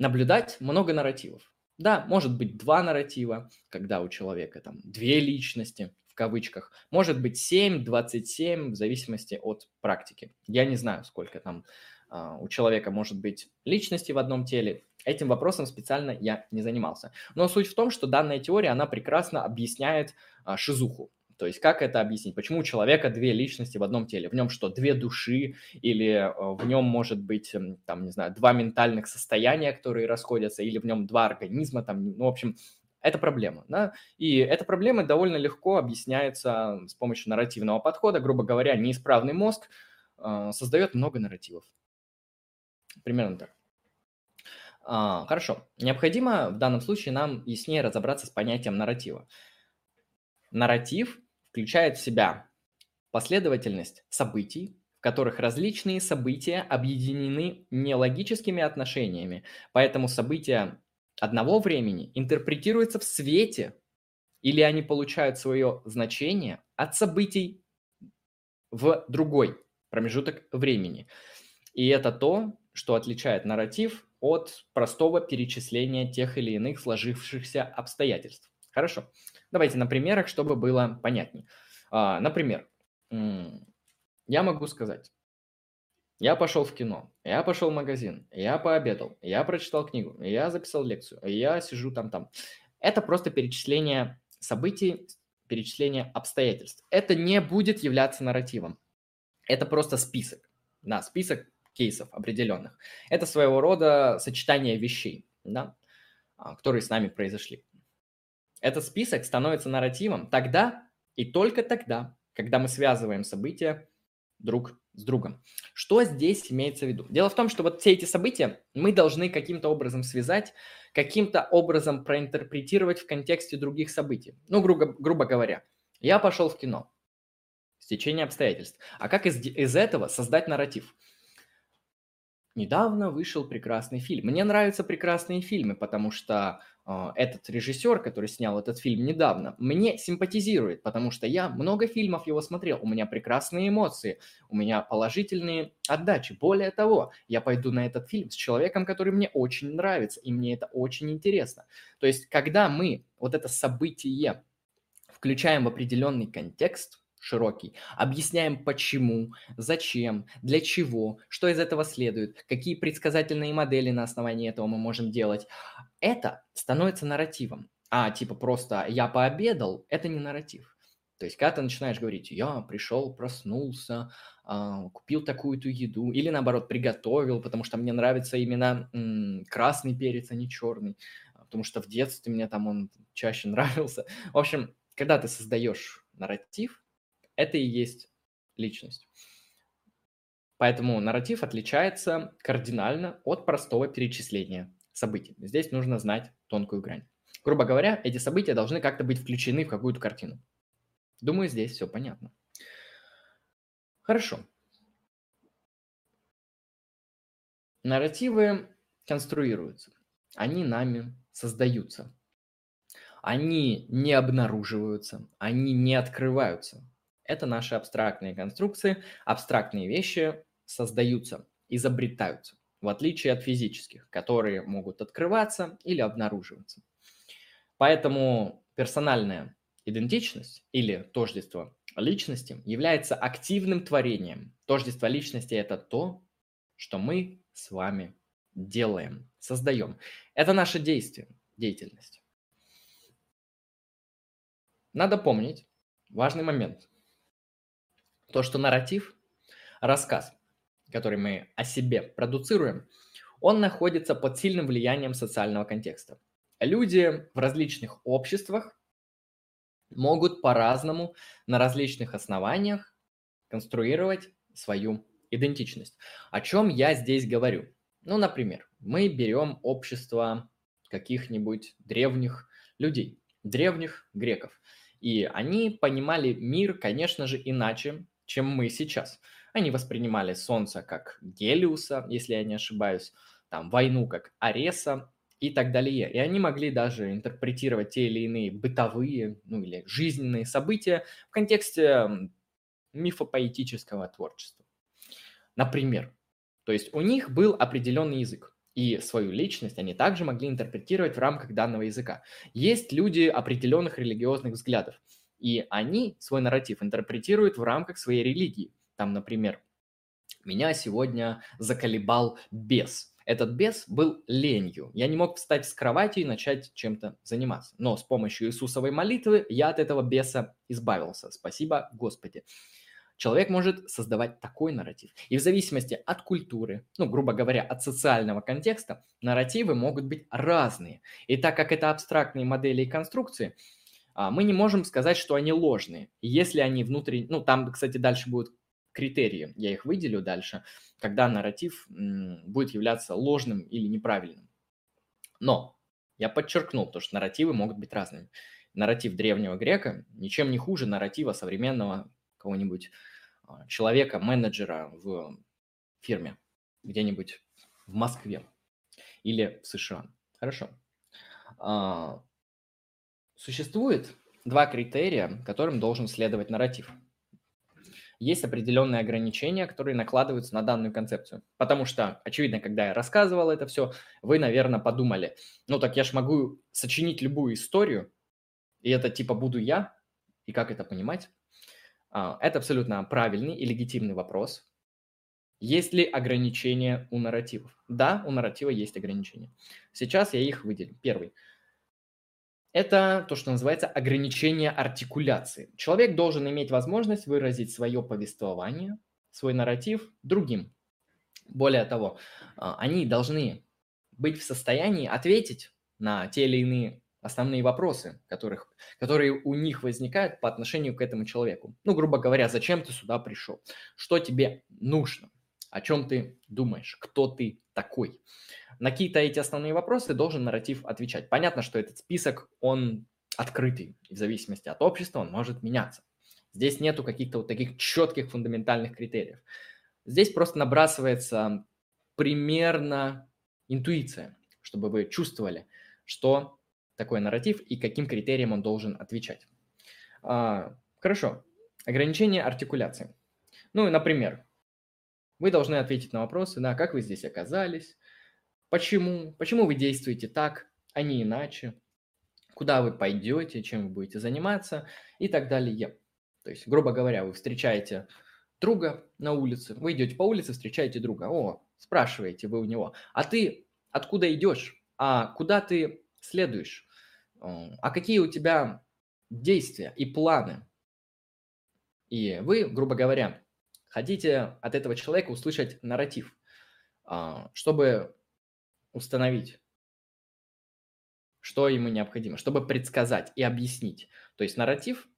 наблюдать много нарративов. Да, может быть два нарратива, когда у человека там две личности, кавычках. Может быть 7, 27, в зависимости от практики. Я не знаю, сколько там а, у человека может быть личности в одном теле. Этим вопросом специально я не занимался. Но суть в том, что данная теория, она прекрасно объясняет а, шизуху. То есть как это объяснить? Почему у человека две личности в одном теле? В нем что, две души? Или а, в нем может быть, там, не знаю, два ментальных состояния, которые расходятся? Или в нем два организма? Там, ну, в общем, это проблема. Да? И эта проблема довольно легко объясняется с помощью нарративного подхода. Грубо говоря, неисправный мозг создает много нарративов. Примерно так. А, хорошо. Необходимо в данном случае нам яснее разобраться с понятием нарратива. Нарратив включает в себя последовательность событий, в которых различные события объединены нелогическими отношениями, поэтому события одного времени интерпретируются в свете или они получают свое значение от событий в другой промежуток времени. И это то, что отличает нарратив от простого перечисления тех или иных сложившихся обстоятельств. Хорошо. Давайте на примерах, чтобы было понятнее. А, например, я могу сказать, я пошел в кино, я пошел в магазин, я пообедал, я прочитал книгу, я записал лекцию, я сижу там-там. Это просто перечисление событий, перечисление обстоятельств. Это не будет являться нарративом. Это просто список. Да, список кейсов определенных. Это своего рода сочетание вещей, да, а, которые с нами произошли. Этот список становится нарративом тогда и только тогда, когда мы связываем события друг с другом. Что здесь имеется в виду? Дело в том, что вот все эти события мы должны каким-то образом связать, каким-то образом проинтерпретировать в контексте других событий. Ну, грубо, грубо говоря, я пошел в кино, стечение обстоятельств. А как из, из этого создать нарратив? Недавно вышел прекрасный фильм. Мне нравятся прекрасные фильмы, потому что этот режиссер, который снял этот фильм недавно, мне симпатизирует, потому что я много фильмов его смотрел. У меня прекрасные эмоции, у меня положительные отдачи. Более того, я пойду на этот фильм с человеком, который мне очень нравится, и мне это очень интересно. То есть, когда мы вот это событие включаем в определенный контекст, широкий. Объясняем почему, зачем, для чего, что из этого следует, какие предсказательные модели на основании этого мы можем делать. Это становится нарративом. А типа просто «я пообедал» – это не нарратив. То есть, когда ты начинаешь говорить, я пришел, проснулся, а, купил такую-то еду, или наоборот, приготовил, потому что мне нравится именно красный перец, а не черный, потому что в детстве мне там он чаще нравился. В общем, когда ты создаешь нарратив, это и есть личность. Поэтому нарратив отличается кардинально от простого перечисления событий. Здесь нужно знать тонкую грань. Грубо говоря, эти события должны как-то быть включены в какую-то картину. Думаю, здесь все понятно. Хорошо. Нарративы конструируются. Они нами создаются. Они не обнаруживаются, они не открываются это наши абстрактные конструкции. Абстрактные вещи создаются, изобретаются, в отличие от физических, которые могут открываться или обнаруживаться. Поэтому персональное идентичность или тождество личности является активным творением. Тождество личности – это то, что мы с вами делаем, создаем. Это наше действие, деятельность. Надо помнить важный момент. То, что нарратив, рассказ, который мы о себе продуцируем, он находится под сильным влиянием социального контекста. Люди в различных обществах могут по-разному на различных основаниях конструировать свою идентичность. О чем я здесь говорю? Ну, например, мы берем общество каких-нибудь древних людей, древних греков. И они понимали мир, конечно же, иначе, чем мы сейчас. Они воспринимали Солнце как Гелиуса, если я не ошибаюсь, там войну как Ареса и так далее. И они могли даже интерпретировать те или иные бытовые, ну или жизненные события в контексте мифопоэтического творчества. Например, то есть у них был определенный язык, и свою личность они также могли интерпретировать в рамках данного языка. Есть люди определенных религиозных взглядов, и они свой нарратив интерпретируют в рамках своей религии. Там, например, меня сегодня заколебал бес. Этот бес был ленью. Я не мог встать с кровати и начать чем-то заниматься. Но с помощью Иисусовой молитвы я от этого беса избавился. Спасибо, Господи человек может создавать такой нарратив. И в зависимости от культуры, ну, грубо говоря, от социального контекста, нарративы могут быть разные. И так как это абстрактные модели и конструкции, а, мы не можем сказать, что они ложные. Если они внутри... Ну, там, кстати, дальше будут критерии, я их выделю дальше, когда нарратив будет являться ложным или неправильным. Но я подчеркнул, то, что нарративы могут быть разными. Нарратив древнего грека ничем не хуже нарратива современного кого-нибудь а, человека, менеджера в фирме где-нибудь в Москве или в США. Хорошо. А, существует два критерия, которым должен следовать нарратив. Есть определенные ограничения, которые накладываются на данную концепцию. Потому что, очевидно, когда я рассказывал это все, вы, наверное, подумали, ну так я ж могу сочинить любую историю, и это типа буду я, и как это понимать? А, это абсолютно правильный и легитимный вопрос. Есть ли ограничения у нарративов? Да, у нарратива есть ограничения. Сейчас я их выделю. Первый. Это то, что называется ограничение артикуляции. Человек должен иметь возможность выразить свое повествование, свой нарратив другим. Более того, а, они должны быть в состоянии ответить на те или иные основные вопросы, которых, которые у них возникают по отношению к этому человеку. Ну, грубо говоря, зачем ты сюда пришел? Что тебе нужно? О чем ты думаешь? Кто ты такой? На какие-то эти основные вопросы должен нарратив отвечать. Понятно, что этот список, он открытый. И в зависимости от общества он может меняться. Здесь нету каких-то вот таких четких фундаментальных критериев. Здесь просто набрасывается примерно интуиция, чтобы вы чувствовали, что такой нарратив и каким критериям он должен отвечать. А, хорошо. Ограничение артикуляции. Ну, например, вы должны ответить на вопросы, да, как вы здесь оказались, почему, почему вы действуете так, а не иначе, куда вы пойдете, чем вы будете заниматься и так далее. То есть, грубо говоря, вы встречаете друга на улице, вы идете по улице, встречаете друга, о, спрашиваете вы у него, а ты откуда идешь, а куда ты следуешь, а какие у тебя действия и планы? И вы, грубо говоря, хотите от этого человека услышать нарратив, а, чтобы установить, что ему необходимо, чтобы предсказать и объяснить. То есть нарратив,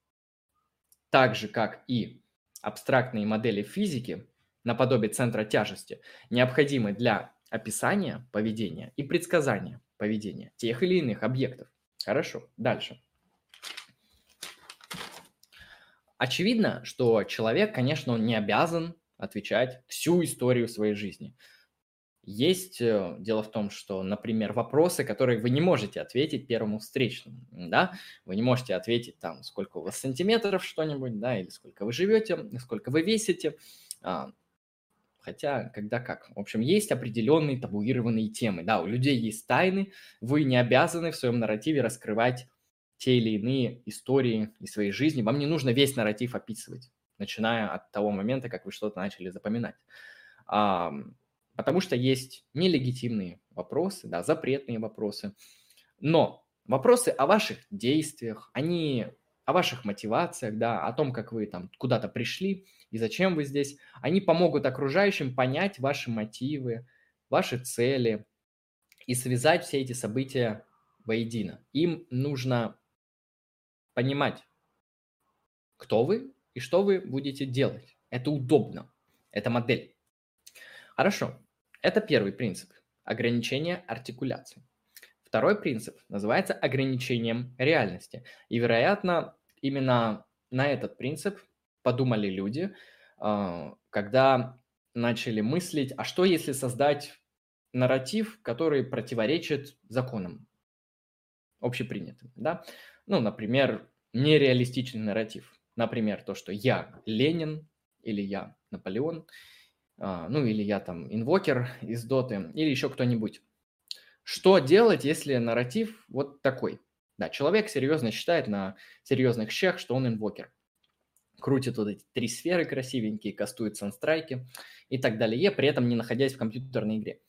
так же как и абстрактные модели физики, наподобие центра тяжести, необходимы для описания поведения и предсказания поведения тех или иных объектов. Хорошо, дальше. Очевидно, что человек, конечно, он не обязан отвечать всю историю своей жизни. Есть э, дело в том, что, например, вопросы, которые вы не можете ответить первому встречному, да, вы не можете ответить там, сколько у вас сантиметров что-нибудь, да, или сколько вы живете, сколько вы весите, а, Хотя, когда как. В общем, есть определенные табуированные темы. Да, у людей есть тайны, вы не обязаны в своем нарративе раскрывать те или иные истории из своей жизни. Вам не нужно весь нарратив описывать, начиная от того момента, как вы что-то начали запоминать. Потому что есть нелегитимные вопросы, да, запретные вопросы. Но вопросы о ваших действиях, они о ваших мотивациях, да, о том, как вы там куда-то пришли и зачем вы здесь, они помогут окружающим понять ваши мотивы, ваши цели и связать все эти события воедино. Им нужно понимать, кто вы и что вы будете делать. Это удобно. Это модель. Хорошо. Это первый принцип. Ограничение артикуляции. Второй принцип называется ограничением реальности. И, вероятно, именно на этот принцип подумали люди, а, когда начали мыслить, а что если создать нарратив, который противоречит законам общепринятым, да? Ну, например, нереалистичный нарратив. Например, то, что я Ленин или я Наполеон, ну или я там инвокер из доты, или еще кто-нибудь. Что делать, если нарратив вот такой? Да, человек серьезно считает на серьезных щах, что он инвокер. Крутит вот эти три сферы красивенькие, кастует санстрайки и так далее, при этом не находясь в компьютерной игре.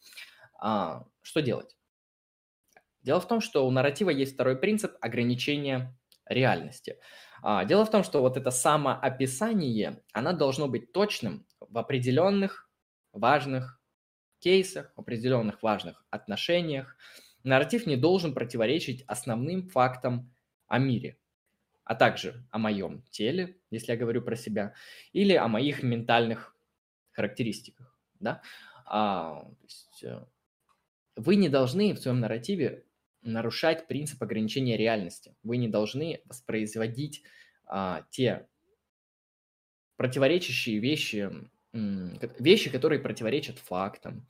А, что делать? Дело в том, что у нарратива есть второй принцип ограничения реальности. А, дело в том, что вот это самоописание, оно должно быть точным в определенных важных кейсах, в определенных важных отношениях, Нарратив не должен противоречить основным фактам о мире, а также о моем теле, если я говорю про себя, или о моих ментальных характеристиках. Да? А, то есть, э, вы не должны в своем нарративе нарушать принцип ограничения реальности. Вы не должны воспроизводить а, те противоречащие вещи, вещи, которые противоречат фактам,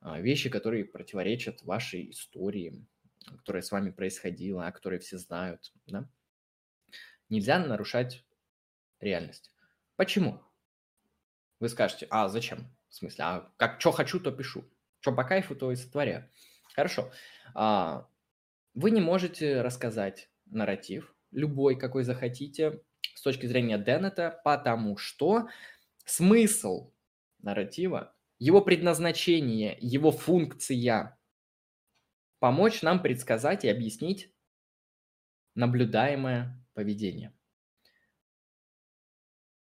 а, вещи, которые противоречат вашей истории, которая с вами происходила, о которой все знают. Да? Нельзя нарушать реальность. Почему? Вы скажете, а зачем? В смысле, а как что хочу, то пишу. Что по кайфу, то и сотворяю. Хорошо. А, вы не можете рассказать нарратив, любой, какой захотите, с точки зрения Деннета, потому что смысл нарратива его предназначение, его функция – помочь нам предсказать и объяснить наблюдаемое поведение.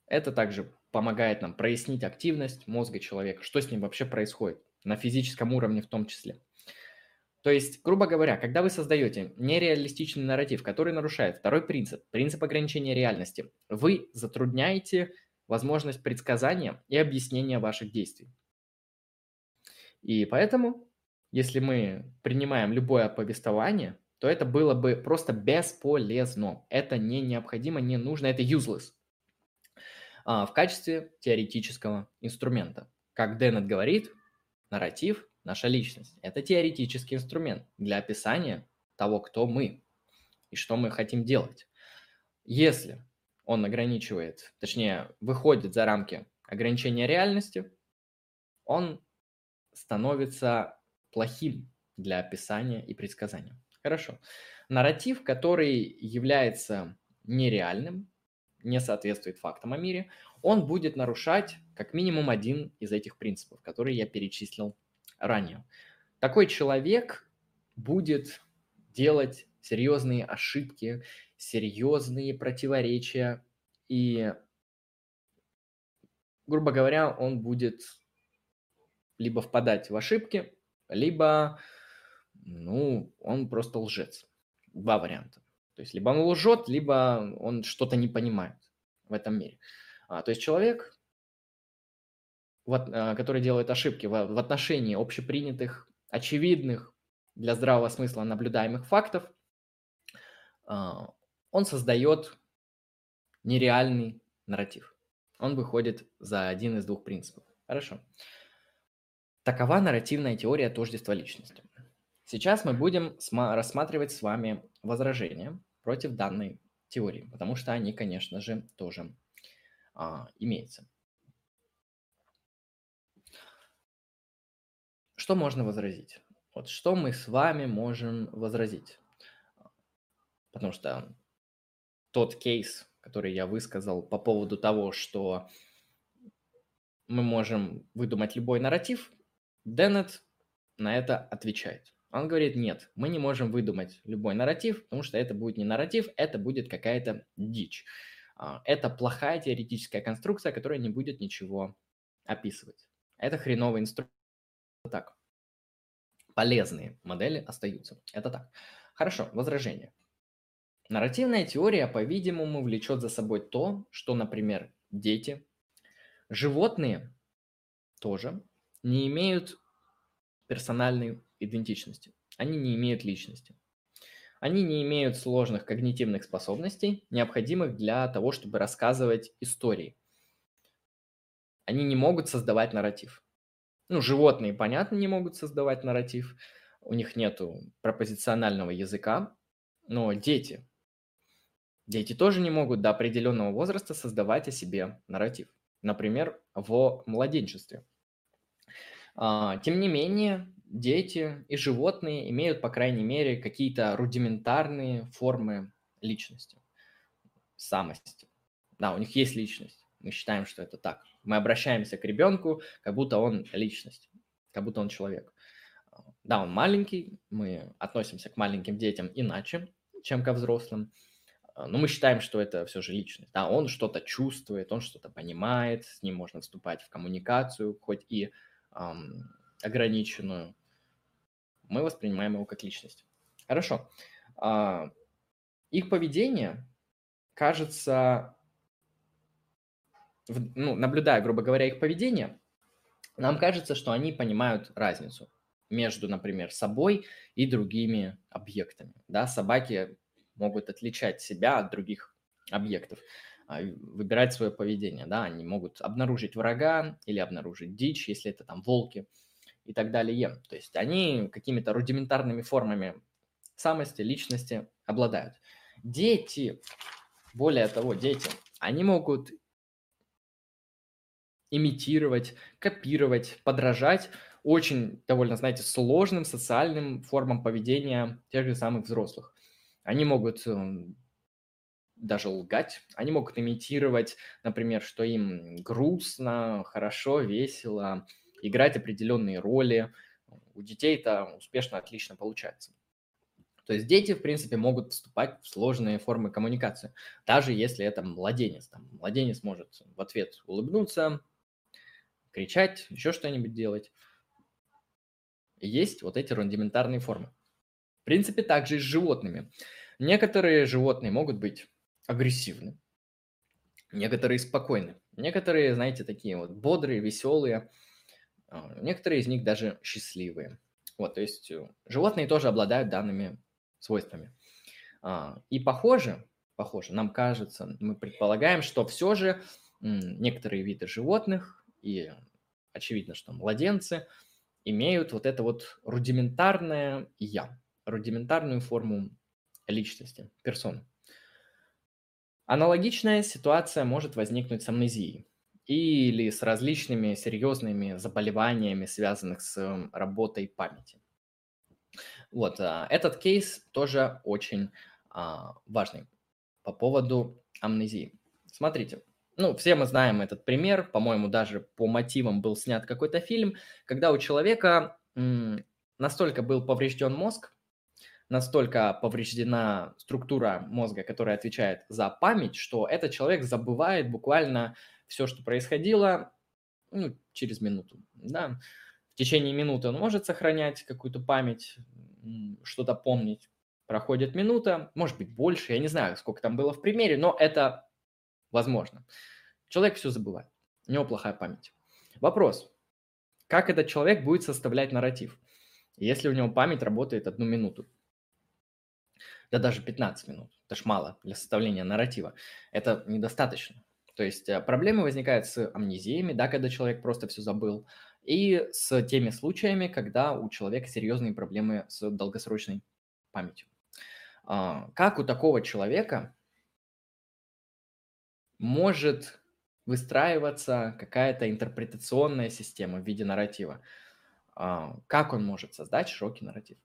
Это также помогает нам прояснить активность мозга человека, что с ним вообще происходит, на физическом уровне в том числе. То есть, грубо говоря, когда вы создаете нереалистичный нарратив, который нарушает второй принцип, принцип ограничения реальности, вы затрудняете возможность предсказания и объяснения ваших действий. И поэтому, если мы принимаем любое повествование, то это было бы просто бесполезно. Это не необходимо, не нужно, это useless а, в качестве теоретического инструмента. Как Деннет говорит, нарратив – наша личность. Это теоретический инструмент для описания того, кто мы и что мы хотим делать. Если он ограничивает, точнее, выходит за рамки ограничения реальности, он становится плохим для описания и предсказания. Хорошо. Нарратив, который является нереальным, не соответствует фактам о мире, он будет нарушать как минимум один из этих принципов, которые я перечислил ранее. Такой человек будет делать серьезные ошибки, серьезные противоречия, и, грубо говоря, он будет либо впадать в ошибки, либо, ну, он просто лжец. Два варианта. То есть либо он лжет, либо он что-то не понимает в этом мире. А, то есть человек, вот, а, который делает ошибки в, в отношении общепринятых, очевидных для здравого смысла наблюдаемых фактов, а, он создает нереальный нарратив. Он выходит за один из двух принципов. Хорошо. Такова нарративная теория тождества личности. Сейчас мы будем рассматривать с вами возражения против данной теории, потому что они, конечно же, тоже а, имеются. Что можно возразить? Вот что мы с вами можем возразить? Потому что тот кейс, который я высказал по поводу того, что мы можем выдумать любой нарратив, Деннет на это отвечает. Он говорит, нет, мы не можем выдумать любой нарратив, потому что это будет не нарратив, это будет какая-то дичь. А, это плохая теоретическая конструкция, которая не будет ничего описывать. Это хреновый инструмент. Так. Полезные модели остаются. Это так. Хорошо, возражение. Нарративная теория, по-видимому, влечет за собой то, что, например, дети, животные тоже не имеют персональной идентичности. Они не имеют личности. Они не имеют сложных когнитивных способностей, необходимых для того, чтобы рассказывать истории. Они не могут создавать нарратив. Ну, животные, понятно, не могут создавать нарратив. У них нет пропозиционального языка. Но дети, Дети тоже не могут до определенного возраста создавать о себе нарратив. Например, в младенчестве. А, тем не менее, дети и животные имеют, по крайней мере, какие-то рудиментарные формы личности, самости. Да, у них есть личность. Мы считаем, что это так. Мы обращаемся к ребенку, как будто он личность, как будто он человек. Да, он маленький, мы относимся к маленьким детям иначе, чем ко взрослым. А, но мы считаем, что это все же личность. Да, он что-то чувствует, он что-то понимает, с ним можно вступать в коммуникацию, хоть и эм, ограниченную. Мы воспринимаем его как личность. Хорошо. А, их поведение кажется, ну, наблюдая, грубо говоря, их поведение, нам кажется, что они понимают разницу между, например, собой и другими объектами. Да, собаки могут отличать себя от других объектов, а, выбирать свое поведение, да, они могут обнаружить врага или обнаружить дичь, если это там волки и так далее. То есть они какими-то рудиментарными формами самости, личности обладают. Дети, более того, дети, они могут имитировать, копировать, подражать очень довольно, знаете, сложным социальным формам поведения тех же самых взрослых. Они могут эм, даже лгать, они могут имитировать, например, что им грустно, хорошо, весело, играть определенные роли. У детей это успешно, отлично получается. То есть дети, в принципе, могут вступать в сложные формы коммуникации, даже если это младенец. Там, младенец может в ответ улыбнуться, кричать, еще что-нибудь делать. Есть вот эти рудиментарные формы. В принципе, также и с животными. Некоторые животные могут быть агрессивны, некоторые спокойны, некоторые, знаете, такие вот бодрые, веселые, а, некоторые из них даже счастливые. Вот, то есть э, животные тоже обладают данными свойствами. А, и похоже, похоже, нам кажется, мы предполагаем, что все же некоторые виды животных, и очевидно, что младенцы, имеют вот это вот рудиментарное «я», рудиментарную форму личности, персон. Аналогичная ситуация может возникнуть с амнезией или с различными серьезными заболеваниями, связанных с работой памяти. Вот, а, этот кейс тоже очень а, важный по поводу амнезии. Смотрите, ну, все мы знаем этот пример, по-моему, даже по мотивам был снят какой-то фильм, когда у человека настолько был поврежден мозг, настолько повреждена структура мозга, которая отвечает за память, что этот человек забывает буквально все, что происходило ну, через минуту. Да? В течение минуты он может сохранять какую-то память, что-то помнить. Проходит минута, может быть больше, я не знаю, сколько там было в примере, но это возможно. Человек все забывает, у него плохая память. Вопрос, как этот человек будет составлять нарратив, если у него память работает одну минуту? Да даже 15 минут, это ж мало для составления нарратива, это недостаточно. То есть э, проблемы возникают с амнезиями, да, когда человек просто все забыл, и с теми случаями, когда у человека серьезные проблемы с долгосрочной памятью. А, как у такого человека может выстраиваться какая-то интерпретационная система в виде нарратива? Как он может создать широкий нарратив?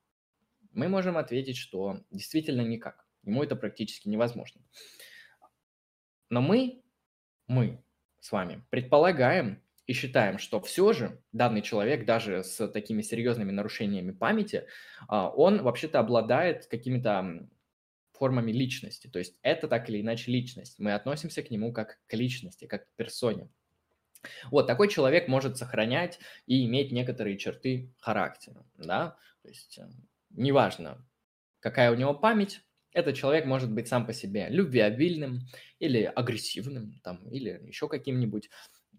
Мы можем ответить, что действительно никак. Ему это практически невозможно. Но мы, мы с вами предполагаем и считаем, что все же данный человек, даже с такими серьезными нарушениями памяти, а, он вообще-то обладает какими-то формами личности. То есть это так или иначе личность. Мы относимся к нему как к личности, как к персоне. Вот такой человек может сохранять и иметь некоторые черты характера, да, то есть э, неважно, какая у него память, этот человек может быть сам по себе любвеобильным или агрессивным, там, или еще каким-нибудь.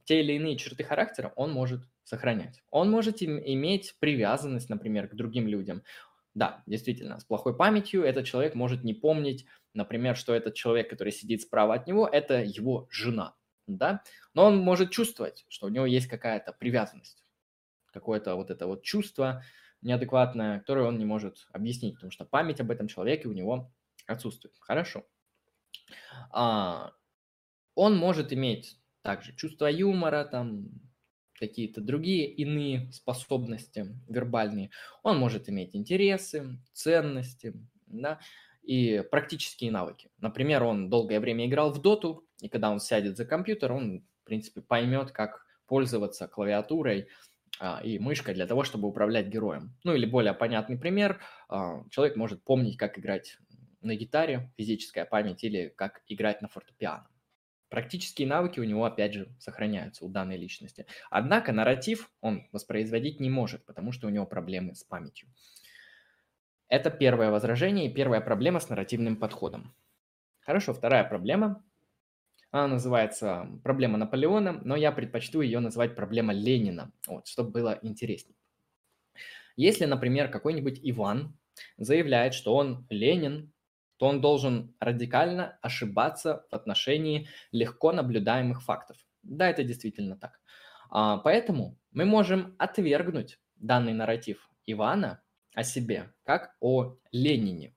Те или иные черты характера он может сохранять. Он может иметь привязанность, например, к другим людям. Да, действительно, с плохой памятью этот человек может не помнить, например, что этот человек, который сидит справа от него, это его жена, да, но он может чувствовать, что у него есть какая-то привязанность, какое-то вот это вот чувство неадекватное, которое он не может объяснить, потому что память об этом человеке у него отсутствует. Хорошо. А, он может иметь также чувство юмора, там какие-то другие иные способности вербальные. Он может иметь интересы, ценности, да, и практические навыки. Например, он долгое время играл в доту, и когда он сядет за компьютер, он, в принципе, поймет, как пользоваться клавиатурой и мышкой для того, чтобы управлять героем. Ну или более понятный пример, а, человек может помнить, как играть на гитаре, физическая память, или как играть на фортепиано. Практические навыки у него, опять же, сохраняются у данной личности. Однако нарратив он воспроизводить не может, потому что у него проблемы с памятью. Это первое возражение и первая проблема с нарративным подходом. Хорошо, вторая проблема. Она называется проблема Наполеона, но я предпочту ее называть проблема Ленина, вот, чтобы было интереснее. Если, например, какой-нибудь Иван заявляет, что он Ленин, то он должен радикально ошибаться в отношении легко наблюдаемых фактов. Да, это действительно так. А, поэтому мы можем отвергнуть данный нарратив Ивана о себе как о Ленине,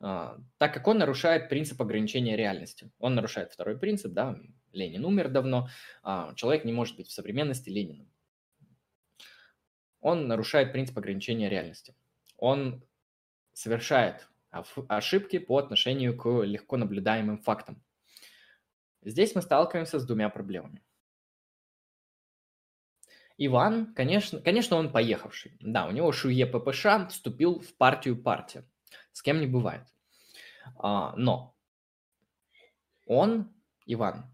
так как он нарушает принцип ограничения реальности. Он нарушает второй принцип, да, Ленин умер давно, а, человек не может быть в современности Лениным. Он нарушает принцип ограничения реальности. Он совершает ошибки по отношению к легко наблюдаемым фактам. Здесь мы сталкиваемся с двумя проблемами. Иван, конечно, конечно, он поехавший. Да, у него Шуе ППШ вступил в партию партия. С кем не бывает. А, но он, Иван,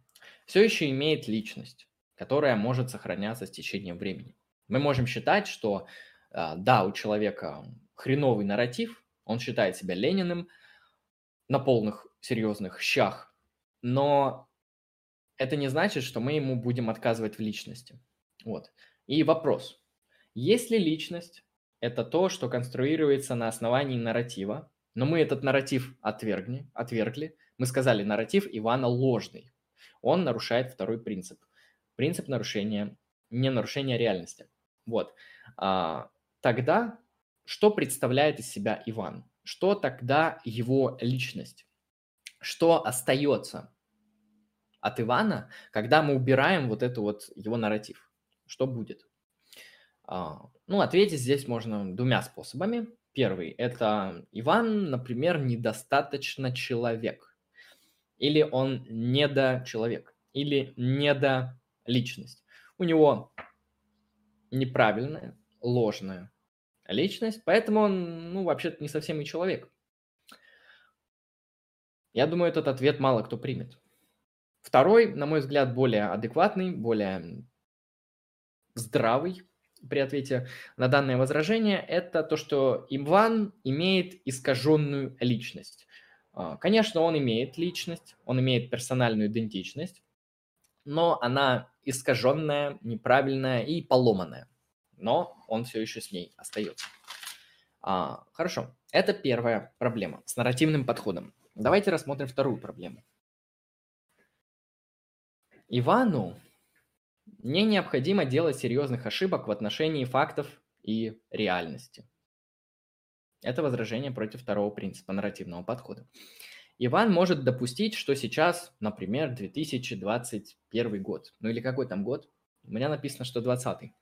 все еще имеет личность, которая может сохраняться с течением времени. Мы можем считать, что а, да, у человека хреновый нарратив, он считает себя Лениным на полных серьезных щах, но это не значит, что мы ему будем отказывать в личности. Вот. И вопрос. Если личность – это то, что конструируется на основании нарратива, но мы этот нарратив отвергли, отвергли, мы сказали, нарратив Ивана ложный. Он нарушает второй принцип. Принцип нарушения, не нарушения реальности. Вот. А, тогда что представляет из себя Иван? Что тогда его личность? Что остается от Ивана, когда мы убираем вот эту вот его нарратив? Что будет? А, ну, ответить здесь можно двумя способами. Первый – это Иван, например, недостаточно человек. Или он недочеловек. Или недоличность. У него неправильная, ложная личность, поэтому он, ну, вообще-то не совсем и человек. Я думаю, этот ответ мало кто примет. Второй, на мой взгляд, более адекватный, более здравый при ответе на данное возражение, это то, что Иван имеет искаженную личность. А, конечно, он имеет личность, он имеет персональную идентичность, но она искаженная, неправильная и поломанная но он все еще с ней остается. А, хорошо, это первая проблема с нарративным подходом. Давайте рассмотрим вторую проблему. Ивану не необходимо делать серьезных ошибок в отношении фактов и реальности. Это возражение против второго принципа нарративного подхода. Иван может допустить, что сейчас, например, 2021 год, ну или какой там год, у меня написано, что 20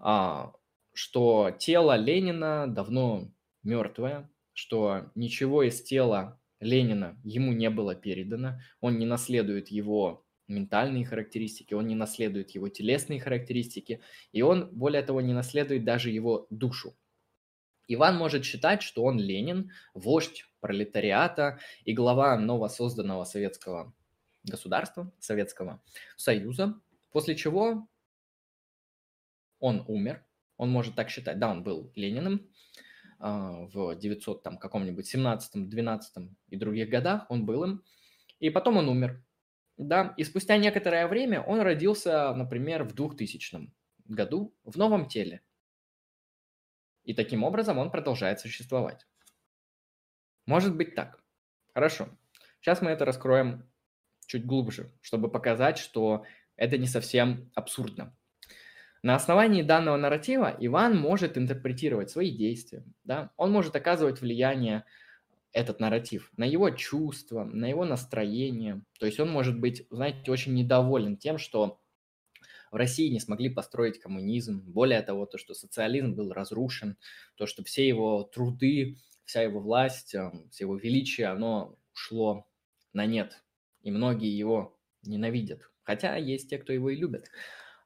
а, что тело Ленина давно мертвое, что ничего из тела Ленина ему не было передано, он не наследует его ментальные характеристики, он не наследует его телесные характеристики, и он, более того, не наследует даже его душу. Иван может считать, что он Ленин, вождь пролетариата и глава новосозданного советского государства, Советского Союза, после чего он умер, он может так считать, да, он был Лениным, а, в 900 там каком-нибудь 17 12 и других годах он был им, и потом он умер. Да, и спустя некоторое время он родился, например, в 2000 году в новом теле. И таким образом он продолжает существовать. Может быть так. Хорошо. Сейчас мы это раскроем чуть глубже, чтобы показать, что это не совсем абсурдно. На основании данного нарратива Иван может интерпретировать свои действия. Да? Он может оказывать влияние этот нарратив, на его чувства, на его настроение. То есть он может быть, знаете, очень недоволен тем, что в России не смогли построить коммунизм. Более того, то, что социализм был разрушен, то, что все его труды, вся его власть, э, все его величие, оно ушло на нет. И многие его ненавидят. Хотя есть те, кто его и любят.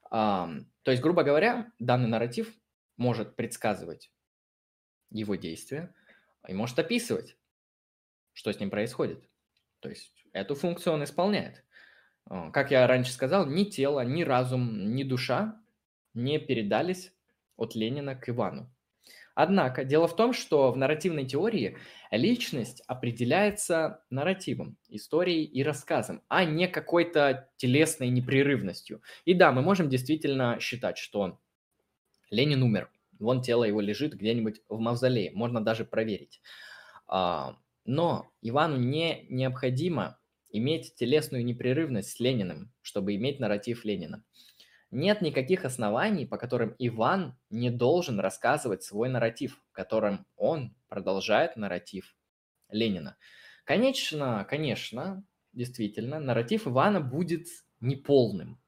То есть, грубо говоря, данный нарратив может предсказывать его действия и может описывать, что с ним происходит. То есть эту функцию он исполняет. А, как я раньше сказал, ни тело, ни разум, ни душа не передались от Ленина к Ивану. Однако дело в том, что в нарративной теории личность определяется нарративом, историей и рассказом, а не какой-то телесной непрерывностью. И да, мы можем действительно считать, что Ленин умер, вон тело его лежит где-нибудь в мавзолее, можно даже проверить. Но Ивану не необходимо иметь телесную непрерывность с Лениным, чтобы иметь нарратив Ленина. Нет никаких оснований, по которым Иван не должен рассказывать свой нарратив, которым он продолжает нарратив Ленина. Конечно, конечно, действительно, нарратив Ивана будет неполным.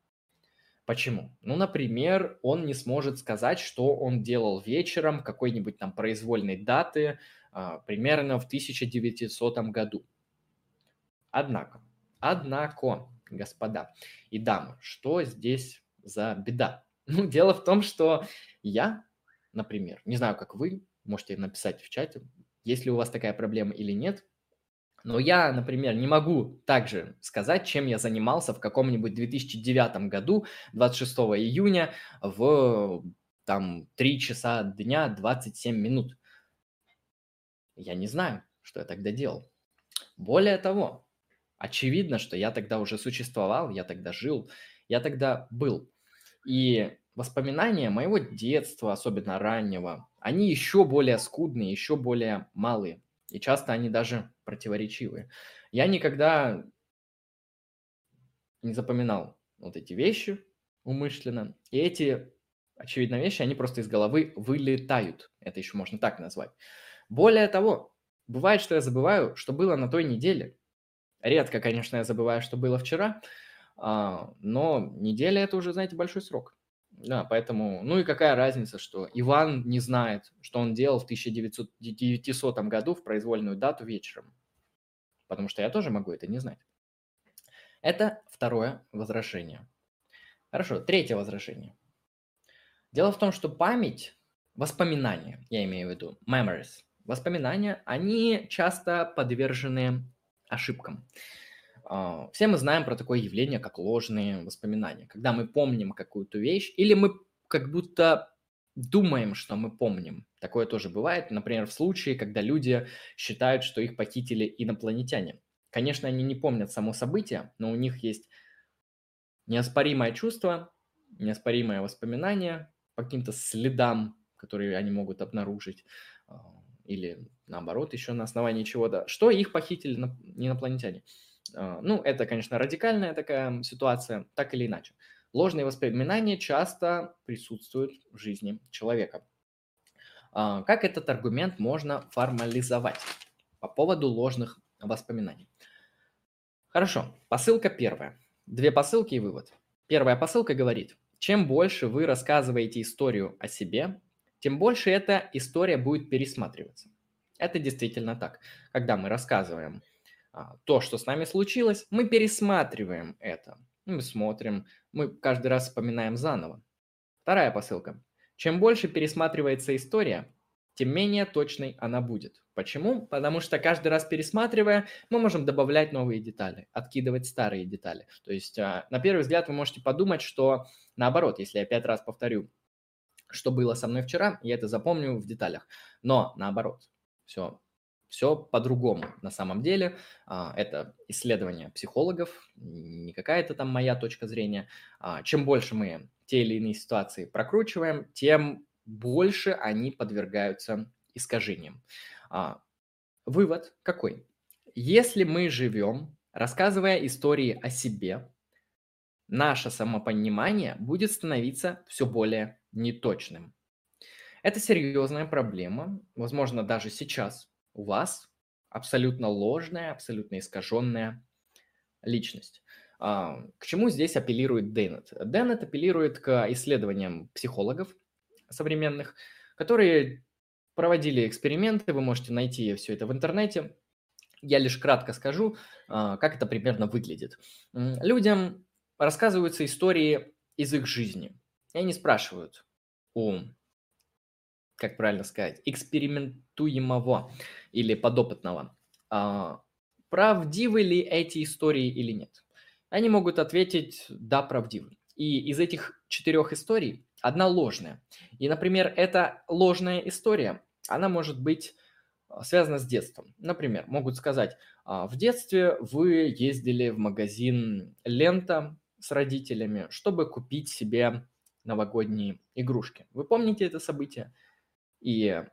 Почему? Ну, например, он не сможет сказать, что он делал вечером какой-нибудь там произвольной даты примерно в 1900 году. Однако, однако, господа и дамы, что здесь за беда? Ну, дело в том, что я, например, не знаю, как вы, можете написать в чате, есть ли у вас такая проблема или нет, но я, например, не могу также сказать, чем я занимался в каком-нибудь 2009 году, 26 июня, в там 3 часа дня 27 минут. Я не знаю, что я тогда делал. Более того, очевидно, что я тогда уже существовал, я тогда жил, я тогда был. И воспоминания моего детства, особенно раннего, они еще более скудные, еще более малые. И часто они даже противоречивые. Я никогда не запоминал вот эти вещи умышленно. И эти, очевидно, вещи, они просто из головы вылетают. Это еще можно так назвать. Более того, бывает, что я забываю, что было на той неделе. Редко, конечно, я забываю, что было вчера, а, но неделя – это уже, знаете, большой срок. Да, поэтому, ну и какая разница, что Иван не знает, что он делал в 1900 году в произвольную дату вечером. Потому что я тоже могу это не знать. Это второе возражение. Хорошо, третье возражение. Дело в том, что память, воспоминания, я имею в виду, memories, воспоминания, они часто подвержены ошибкам. А, все мы знаем про такое явление, как ложные воспоминания. Когда мы помним какую-то вещь, или мы как будто думаем, что мы помним. Такое тоже бывает, например, в случае, когда люди считают, что их похитили инопланетяне. Конечно, они не помнят само событие, но у них есть неоспоримое чувство, неоспоримое воспоминание по каким-то следам, которые они могут обнаружить, а, или наоборот, еще на основании чего-то, что их похитили инопланетяне. А, ну, это, конечно, радикальная такая ситуация, так или иначе. Ложные воспоминания часто присутствуют в жизни человека. А, как этот аргумент можно формализовать по поводу ложных воспоминаний? Хорошо, посылка первая. Две посылки и вывод. Первая посылка говорит, чем больше вы рассказываете историю о себе, тем больше эта история будет пересматриваться. Это действительно так. Когда мы рассказываем а, то, что с нами случилось, мы пересматриваем это. Мы смотрим, мы каждый раз вспоминаем заново. Вторая посылка. Чем больше пересматривается история, тем менее точной она будет. Почему? Потому что каждый раз пересматривая, мы можем добавлять новые детали, откидывать старые детали. То есть, а, на первый взгляд, вы можете подумать, что наоборот, если я пять раз повторю, что было со мной вчера, я это запомню в деталях. Но наоборот, все, все по-другому на самом деле. А, это исследование психологов, не какая-то там моя точка зрения. А, чем больше мы те или иные ситуации прокручиваем, тем больше они подвергаются искажениям. А, вывод какой? Если мы живем, рассказывая истории о себе, наше самопонимание будет становиться все более неточным. Это серьезная проблема, возможно, даже сейчас у вас абсолютно ложная, абсолютно искаженная личность. А, к чему здесь апеллирует Деннет? Деннет апеллирует к исследованиям психологов современных, которые проводили эксперименты, вы можете найти все это в интернете. Я лишь кратко скажу, а, как это примерно выглядит. Людям рассказываются истории из их жизни. И они спрашивают у, как правильно сказать, экспериментуемого или подопытного, а, правдивы ли эти истории или нет. Они могут ответить «да, правдивы». И из этих четырех историй одна ложная. И, например, эта ложная история, она может быть а, связана с детством. Например, могут сказать, «А, в детстве вы ездили в магазин «Лента» с родителями, чтобы купить себе новогодние игрушки. Вы помните это событие? И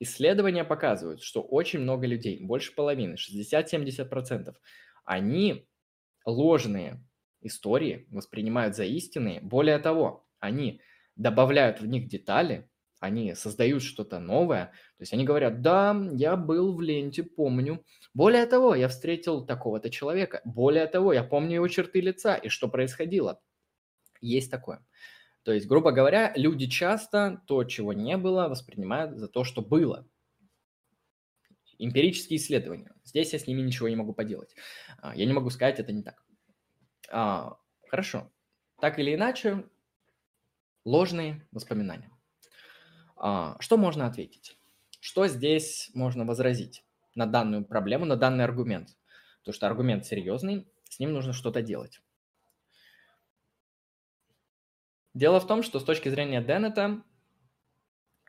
исследования показывают, что очень много людей, больше половины, 60-70%, они ложные истории воспринимают за истинные. Более того, они добавляют в них детали, они создают что-то новое. То есть они говорят, да, я был в ленте, помню. Более того, я встретил такого-то человека. Более того, я помню его черты лица и что происходило. Есть такое. То есть, грубо говоря, люди часто то, чего не было, воспринимают за то, что было. Эмпирические исследования. Здесь я с ними ничего не могу поделать. А, я не могу сказать, это не так. А, хорошо. Так или иначе, ложные воспоминания. А, что можно ответить? Что здесь можно возразить на данную проблему, на данный аргумент? То, что аргумент серьезный, с ним нужно что-то делать. Дело в том, что с точки зрения Деннета,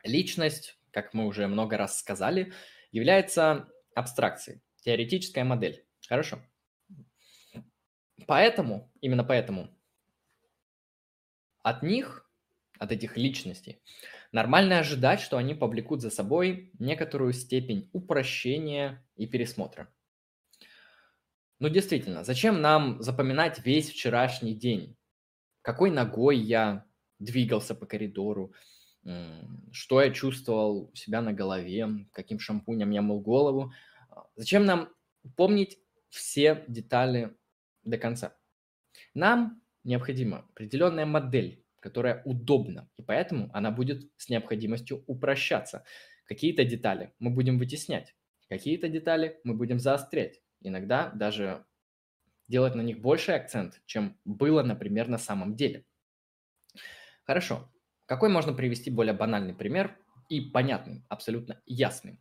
личность, как мы уже много раз сказали, является абстракцией, теоретическая модель. Хорошо. Поэтому, именно поэтому, от них, от этих личностей, нормально ожидать, что они повлекут за собой некоторую степень упрощения и пересмотра. Ну, действительно, зачем нам запоминать весь вчерашний день? Какой ногой я двигался по коридору, что я чувствовал у себя на голове, каким шампунем я мыл голову. Зачем нам помнить все детали до конца? Нам необходима определенная модель, которая удобна, и поэтому она будет с необходимостью упрощаться. Какие-то детали мы будем вытеснять, какие-то детали мы будем заострять. Иногда даже делать на них больший акцент, чем было, например, на самом деле. Хорошо. Какой можно привести более банальный пример и понятный, абсолютно ясный?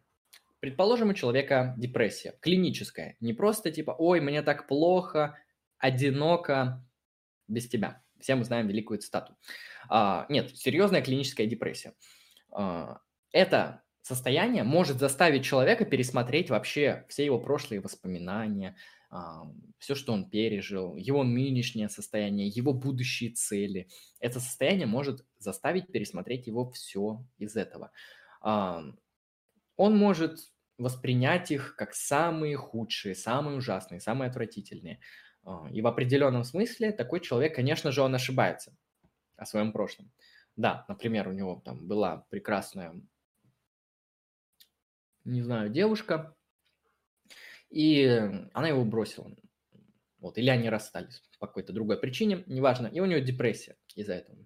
Предположим, у человека депрессия, клиническая, не просто типа «Ой, мне так плохо, одиноко без тебя». Все мы знаем великую цитату. А, нет, серьезная клиническая депрессия. А, это состояние может заставить человека пересмотреть вообще все его прошлые воспоминания, все, что он пережил, его нынешнее состояние, его будущие цели. Это состояние может заставить пересмотреть его все из этого. Он может воспринять их как самые худшие, самые ужасные, самые отвратительные. А, и в определенном смысле такой человек, конечно же, он ошибается о своем прошлом. Да, например, у него там была прекрасная, не знаю, девушка, и она его бросила. Вот, или они расстались по какой-то другой причине, неважно. И у нее депрессия из-за этого.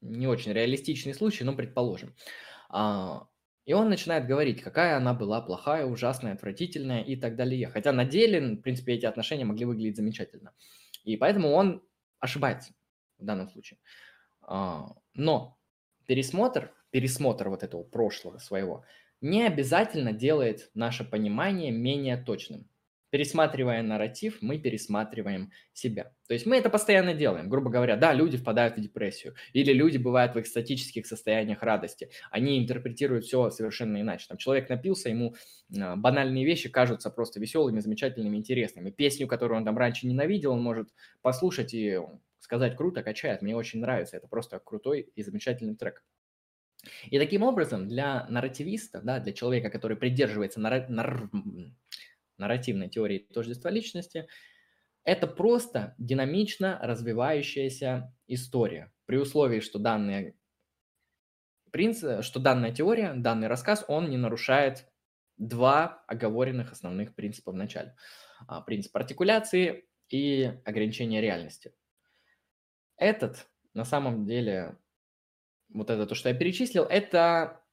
Не очень реалистичный случай, но предположим. А, И он начинает говорить, какая она была плохая, ужасная, отвратительная и так далее. Хотя на деле, в принципе, эти отношения могли выглядеть замечательно. И поэтому он ошибается в данном случае. А, но пересмотр, пересмотр вот этого прошлого своего не обязательно делает наше понимание менее точным. Пересматривая нарратив, мы пересматриваем себя. То есть мы это постоянно делаем. Грубо говоря, да, люди впадают в депрессию. Или люди бывают в экстатических состояниях радости. Они интерпретируют все совершенно иначе. Там человек напился, ему а, банальные вещи кажутся просто веселыми, замечательными, интересными. Песню, которую он там раньше ненавидел, он может послушать и сказать круто, качает. Мне очень нравится. Это просто крутой и замечательный трек. И таким образом для нарративиста, да, для человека, который придерживается нар... Нар нарративной теории тождества личности, это просто динамично развивающаяся история. При условии, что данные принцип, что данная теория, данный рассказ, он не нарушает два оговоренных основных принципа в начале. А, принцип артикуляции и ограничение реальности. Этот, на самом деле, вот это то, что я перечислил, это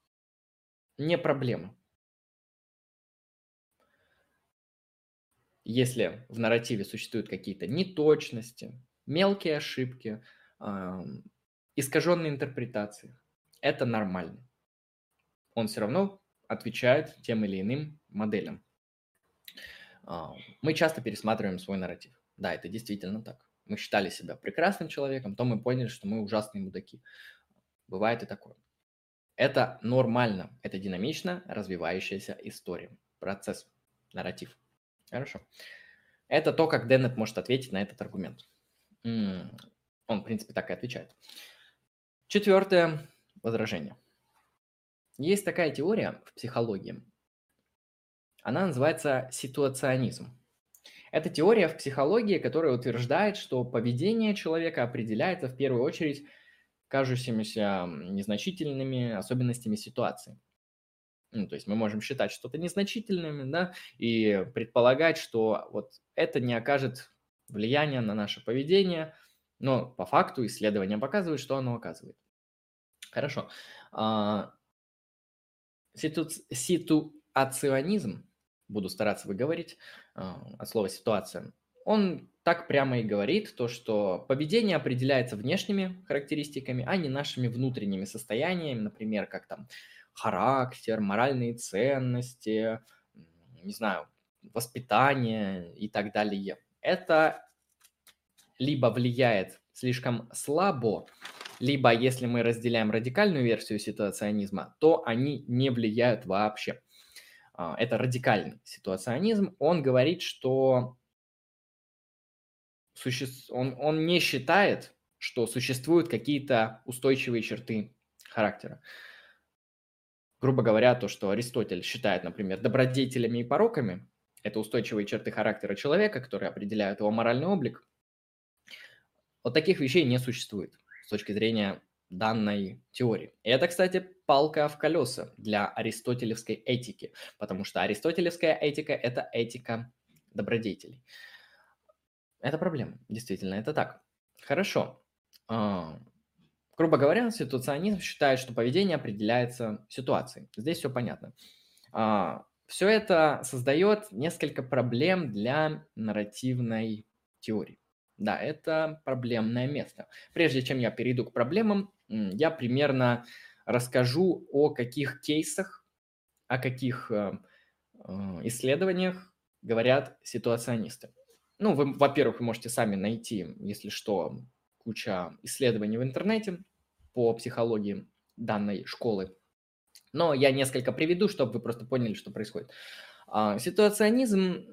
не проблема. Если в нарративе существуют какие-то неточности, мелкие ошибки, искаженные интерпретации, это нормально. Он все равно отвечает тем или иным моделям. А, мы часто пересматриваем свой нарратив. Да, это действительно так. Мы считали себя прекрасным человеком, то мы поняли, что мы ужасные мудаки. Бывает и такое. Это нормально, это динамично развивающаяся история, процесс, нарратив. Хорошо. Это то, как Деннет может ответить на этот аргумент. Он, в принципе, так и отвечает. Четвертое возражение. Есть такая теория в психологии. Она называется ситуационизм. Это теория в психологии, которая утверждает, что поведение человека определяется в первую очередь кажущимися незначительными особенностями ситуации. Ну, то есть мы можем считать что-то незначительным, да, и предполагать, что вот это не окажет влияния на наше поведение, но по факту исследования показывают, что оно оказывает. Хорошо. А, ситу... Ситуационизм, буду стараться выговорить а, от слова ситуация, он так прямо и говорит, то, что поведение определяется внешними характеристиками, а не нашими внутренними состояниями, например, как там характер, моральные ценности, не знаю, воспитание и так далее. Это либо влияет слишком слабо, либо если мы разделяем радикальную версию ситуационизма, то они не влияют вообще. А, это радикальный ситуационизм. Он говорит, что суще... он, он не считает, что существуют какие-то устойчивые черты характера грубо говоря, то, что Аристотель считает, например, добродетелями и пороками, это устойчивые черты характера человека, которые определяют его моральный облик, вот таких вещей не существует с точки зрения данной теории. И это, кстати, палка в колеса для аристотелевской этики, потому что аристотелевская этика – это этика добродетелей. Это проблема, действительно, это так. Хорошо. Грубо говоря, ситуационизм считает, что поведение определяется ситуацией. Здесь все понятно. А, все это создает несколько проблем для нарративной теории. Да, это проблемное место. Прежде чем я перейду к проблемам, я примерно расскажу о каких кейсах, о каких э, э, исследованиях говорят ситуационисты. Ну, вы, во-первых, вы можете сами найти, если что, куча исследований в интернете по психологии данной школы. Но я несколько приведу, чтобы вы просто поняли, что происходит. А, ситуационизм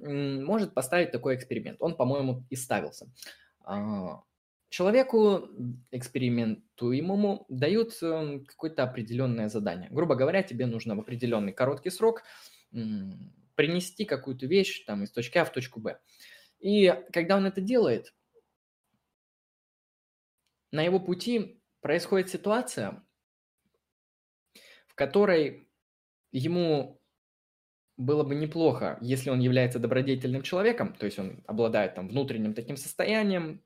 может поставить такой эксперимент. Он, по-моему, и ставился. А, человеку, экспериментуемому, дают э, какое-то определенное задание. Грубо говоря, тебе нужно в определенный короткий срок принести какую-то вещь там, из точки А в точку Б. И когда он это делает, на его пути происходит ситуация, в которой ему было бы неплохо, если он является добродетельным человеком, то есть он обладает там внутренним таким состоянием,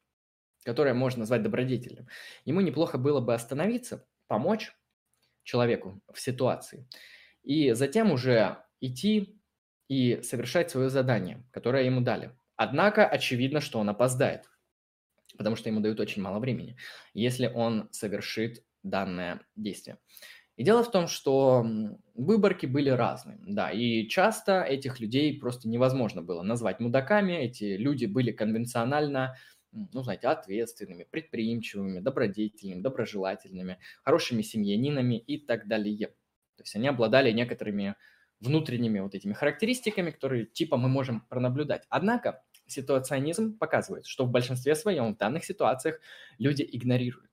которое можно назвать добродетельным. Ему неплохо было бы остановиться, помочь человеку в ситуации и затем уже идти и совершать свое задание, которое ему дали. Однако очевидно, что он опоздает, потому что ему дают очень мало времени, если он совершит данное действие. И дело в том, что выборки были разные, да, и часто этих людей просто невозможно было назвать мудаками, эти люди были конвенционально, ну, знаете, ответственными, предприимчивыми, добродетельными, доброжелательными, хорошими семьянинами и так далее. То есть они обладали некоторыми внутренними вот этими характеристиками, которые типа мы можем пронаблюдать. Однако ситуационизм показывает, что в большинстве своем в данных ситуациях люди игнорируют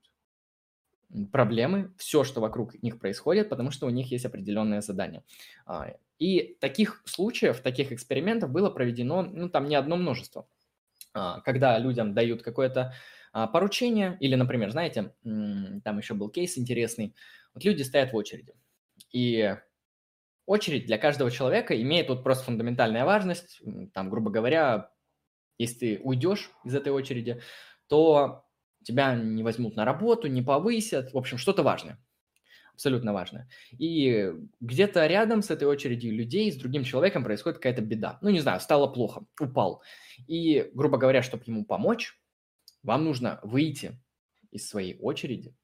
проблемы, все, что вокруг них происходит, потому что у них есть определенное задание. А, и таких случаев, таких экспериментов было проведено, ну, там не одно множество. А, когда людям дают какое-то а, поручение, или, например, знаете, там еще был кейс интересный, вот люди стоят в очереди, и очередь для каждого человека имеет вот просто фундаментальная важность, там, грубо говоря, если ты уйдешь из этой очереди, то тебя не возьмут на работу, не повысят, в общем, что-то важное, абсолютно важное. И где-то рядом с этой очередью людей, с другим человеком происходит какая-то беда. Ну, не знаю, стало плохо, упал. И, грубо говоря, чтобы ему помочь, вам нужно выйти из своей очереди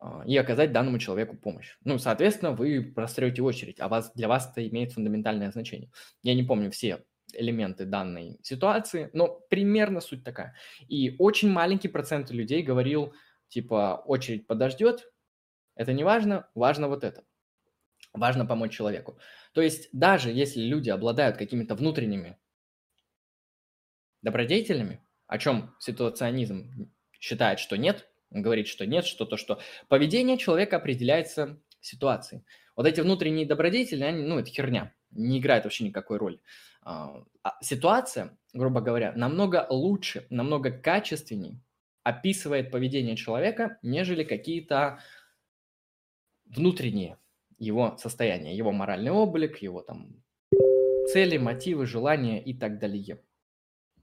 а, и оказать данному человеку помощь. Ну, соответственно, вы прострете очередь, а вас, для вас это имеет фундаментальное значение. Я не помню все элементы данной ситуации, но примерно суть такая. И очень маленький процент людей говорил, типа, очередь подождет, это не важно, важно вот это. Важно помочь человеку. То есть даже если люди обладают какими-то внутренними добродетелями, о чем ситуационизм считает, что нет, он говорит, что нет, что то, что поведение человека определяется ситуацией. Вот эти внутренние добродетели, они, ну, это херня, не играет вообще никакой роли. А, а, ситуация, грубо говоря, намного лучше, намного качественней описывает поведение человека, нежели какие-то внутренние его состояния, его моральный облик, его там цели, мотивы, желания и так далее.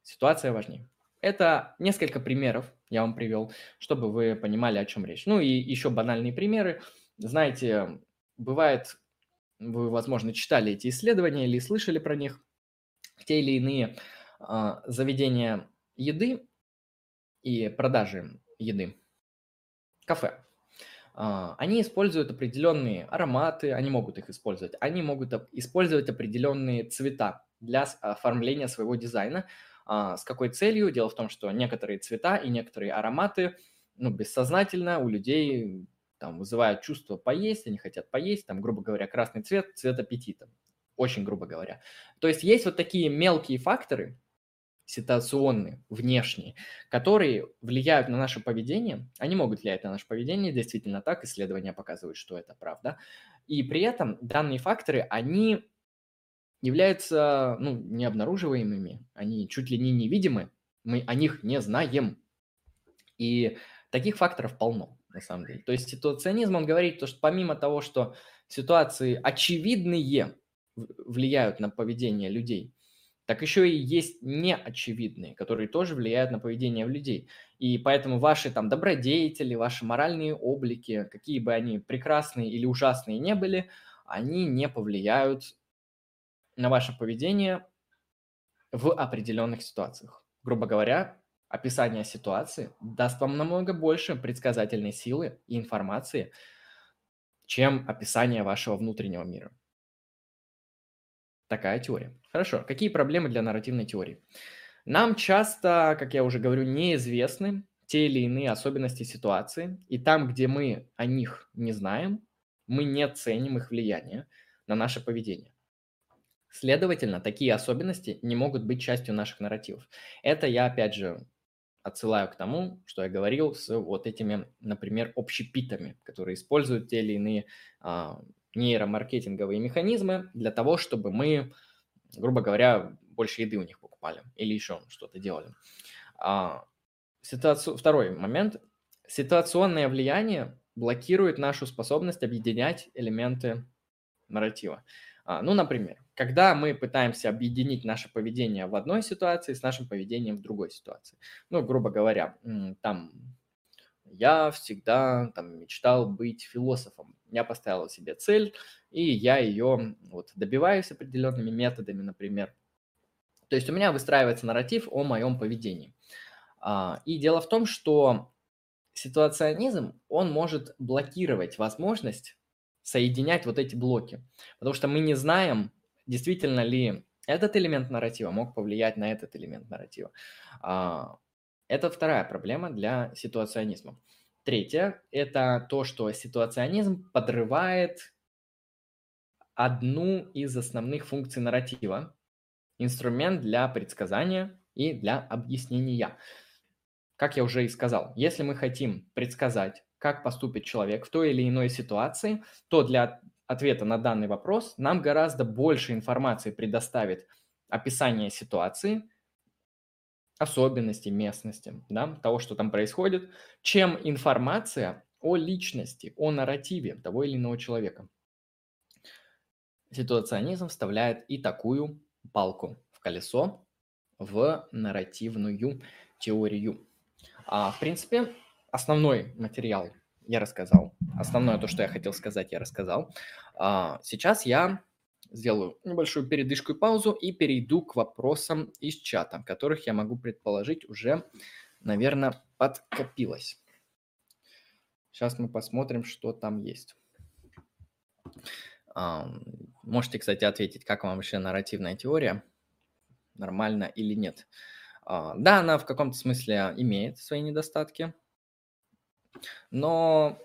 Ситуация важнее. Это несколько примеров я вам привел, чтобы вы понимали, о чем речь. Ну и еще банальные примеры. Знаете, бывает, вы, возможно, читали эти исследования или слышали про них те или иные а, заведения еды и продажи еды, кафе, а, они используют определенные ароматы, они могут их использовать, они могут использовать определенные цвета для оформления своего дизайна. А, с какой целью? Дело в том, что некоторые цвета и некоторые ароматы ну, бессознательно у людей там, вызывают чувство поесть, они хотят поесть, там, грубо говоря, красный цвет, цвет аппетита очень грубо говоря. То есть есть вот такие мелкие факторы, ситуационные, внешние, которые влияют на наше поведение. Они могут влиять на наше поведение, действительно так, исследования показывают, что это правда. И при этом данные факторы, они являются ну, необнаруживаемыми, они чуть ли не невидимы, мы о них не знаем. И таких факторов полно, на самом деле. То есть ситуационизм, он говорит, то, что помимо того, что ситуации очевидные, влияют на поведение людей, так еще и есть неочевидные, которые тоже влияют на поведение людей. И поэтому ваши там добродетели, ваши моральные облики, какие бы они прекрасные или ужасные не были, они не повлияют на ваше поведение в определенных ситуациях. Грубо говоря, описание ситуации даст вам намного больше предсказательной силы и информации, чем описание вашего внутреннего мира. Такая теория. Хорошо. Какие проблемы для нарративной теории? Нам часто, как я уже говорю, неизвестны те или иные особенности ситуации, и там, где мы о них не знаем, мы не ценим их влияние на наше поведение. Следовательно, такие особенности не могут быть частью наших нарративов. Это я, опять же, отсылаю к тому, что я говорил с вот этими, например, общепитами, которые используют те или иные а, нейромаркетинговые механизмы для того, чтобы мы, грубо говоря, больше еды у них покупали или еще что-то делали. А, ситуацию, второй момент. Ситуационное влияние блокирует нашу способность объединять элементы нарратива. А, ну, например, когда мы пытаемся объединить наше поведение в одной ситуации с нашим поведением в другой ситуации. Ну, грубо говоря, там я всегда там мечтал быть философом. Я поставил себе цель, и я ее вот добиваюсь определенными методами, например. То есть у меня выстраивается нарратив о моем поведении. А, и дело в том, что ситуационизм, он может блокировать возможность соединять вот эти блоки. Потому что мы не знаем, действительно ли этот элемент нарратива мог повлиять на этот элемент нарратива. А, это вторая проблема для ситуационизма. Третье – это то, что ситуационизм подрывает одну из основных функций нарратива, инструмент для предсказания и для объяснения. Как я уже и сказал, если мы хотим предсказать, как поступит человек в той или иной ситуации, то для ответа на данный вопрос нам гораздо больше информации предоставит описание ситуации, особенностей местности, да, того, что там происходит, чем информация о личности, о нарративе того или иного человека. Ситуационизм вставляет и такую палку в колесо в нарративную теорию. А, в принципе, основной материал я рассказал. Основное то, что я хотел сказать, я рассказал. А, сейчас я сделаю небольшую передышку и паузу и перейду к вопросам из чата, которых я могу предположить уже, наверное, подкопилось. Сейчас мы посмотрим, что там есть. Можете, кстати, ответить, как вам вообще нарративная теория, нормально или нет. А, да, она в каком-то смысле имеет свои недостатки, но...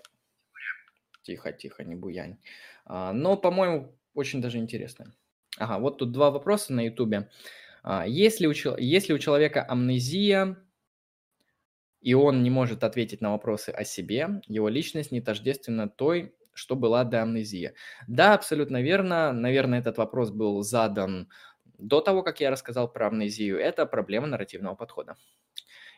Тихо, тихо, не буянь. А, но, по-моему, очень даже интересно. Ага, вот тут два вопроса на Ютубе. А, если у, если у человека амнезия, и он не может ответить на вопросы о себе, его личность не тождественна той, что была до амнезии. Да, абсолютно верно. Наверное, этот вопрос был задан до того, как я рассказал про амнезию. Это проблема нарративного подхода.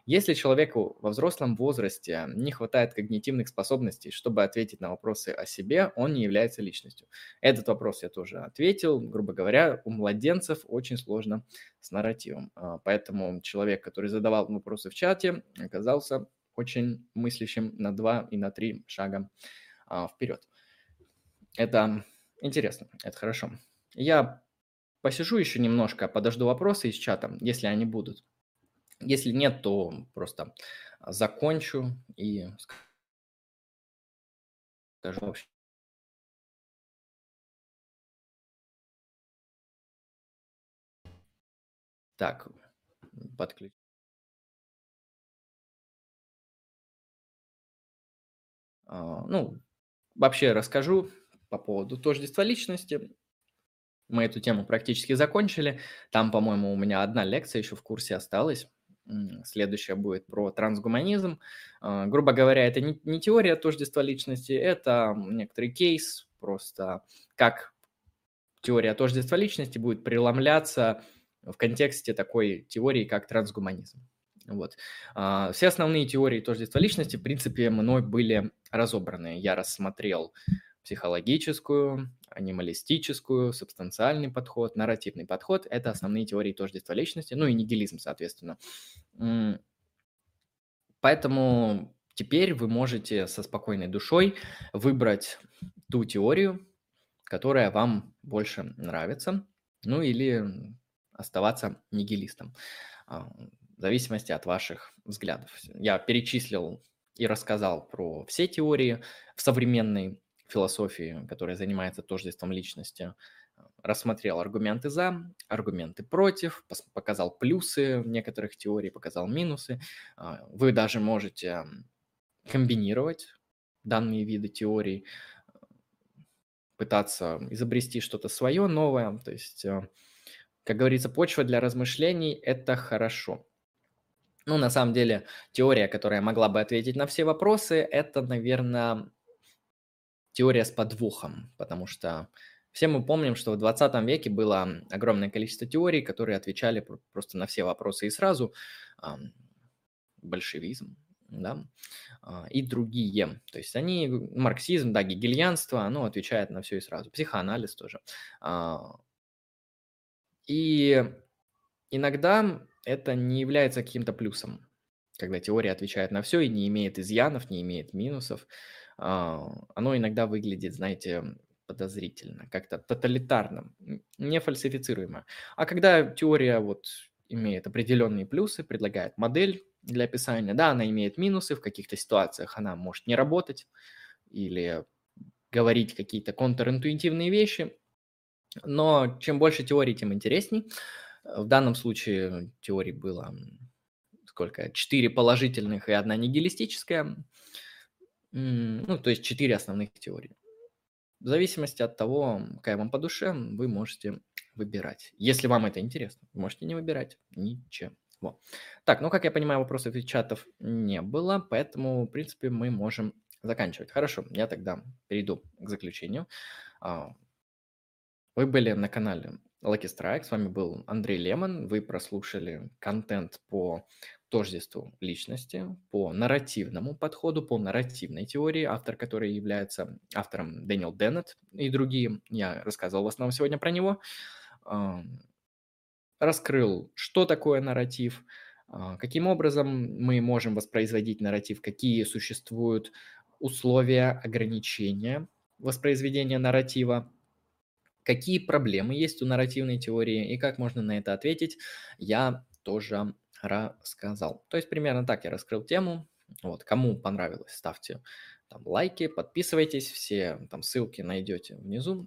Если человеку во взрослом возрасте не хватает когнитивных способностей, чтобы ответить на вопросы о себе, он не является личностью. Этот вопрос я тоже ответил. Грубо говоря, у младенцев очень сложно с нарративом. А, поэтому человек, который задавал вопросы в чате, оказался очень мыслящим на два и на три шага а, вперед. Это интересно, это хорошо. Я посижу еще немножко, подожду вопросы из чата, если они будут. Если нет, то просто закончу и скажу вообще. Так, подключить. А, ну, вообще расскажу по поводу тождества личности. Мы эту тему практически закончили. Там, по-моему, у меня одна лекция еще в курсе осталась. Следующая будет про трансгуманизм. А, грубо говоря, это не, теория тождества личности, это некоторый кейс, просто как теория тождества личности будет преломляться в контексте такой теории, как трансгуманизм. Вот. А, все основные теории тождества личности, в принципе, мной были разобраны. Я рассмотрел психологическую, анималистическую, субстанциальный подход, нарративный подход. Это основные теории тождества личности, ну и нигилизм, соответственно. Поэтому теперь вы можете со спокойной душой выбрать ту теорию, которая вам больше нравится, ну или оставаться нигилистом, а, в зависимости от ваших взглядов. Я перечислил и рассказал про все теории в современной философии, которая занимается тождеством личности, рассмотрел аргументы за, аргументы против, показал плюсы некоторых теорий, показал минусы. А, вы даже можете комбинировать данные виды теорий, пытаться изобрести что-то свое новое. То есть, э, как говорится, почва для размышлений – это хорошо. Ну, на самом деле, теория, которая могла бы ответить на все вопросы, это, наверное, теория с подвохом, потому что все мы помним, что в 20 веке было огромное количество теорий, которые отвечали просто на все вопросы и сразу. Большевизм, да, а, и другие. То есть они, марксизм, да, гегельянство, оно отвечает на все и сразу. Психоанализ тоже. А, и иногда это не является каким-то плюсом. когда теория отвечает на все и не имеет изъянов, не имеет минусов, оно иногда выглядит, знаете, подозрительно, как-то тоталитарно, не фальсифицируемо. А когда теория вот имеет определенные плюсы, предлагает модель для описания, да, она имеет минусы, в каких-то ситуациях она может не работать или говорить какие-то контринтуитивные вещи, но чем больше теорий, тем интересней. В данном случае теорий было сколько? Четыре положительных и одна нигилистическая. Ну, то есть четыре основных теории. В зависимости от того, какая вам по душе, вы можете выбирать. Если вам это интересно, можете не выбирать ничего. Так, ну, как я понимаю, вопросов из чатов не было, поэтому, в принципе, мы можем заканчивать. Хорошо, я тогда перейду к заключению. А, вы были на канале Lucky Strike, с вами был Андрей Лемон, вы прослушали контент по тождеству личности, по нарративному подходу, по нарративной теории, автор которой является автором Дэниел Деннет и другие. Я рассказывал в основном сегодня про него. Раскрыл, что такое нарратив, а, каким образом мы можем воспроизводить нарратив, какие существуют условия ограничения воспроизведения нарратива, какие проблемы есть у нарративной теории и как можно на это ответить, я тоже рассказал. То есть примерно так я раскрыл тему. Вот, кому понравилось, ставьте там лайки, подписывайтесь, все там ссылки найдете внизу.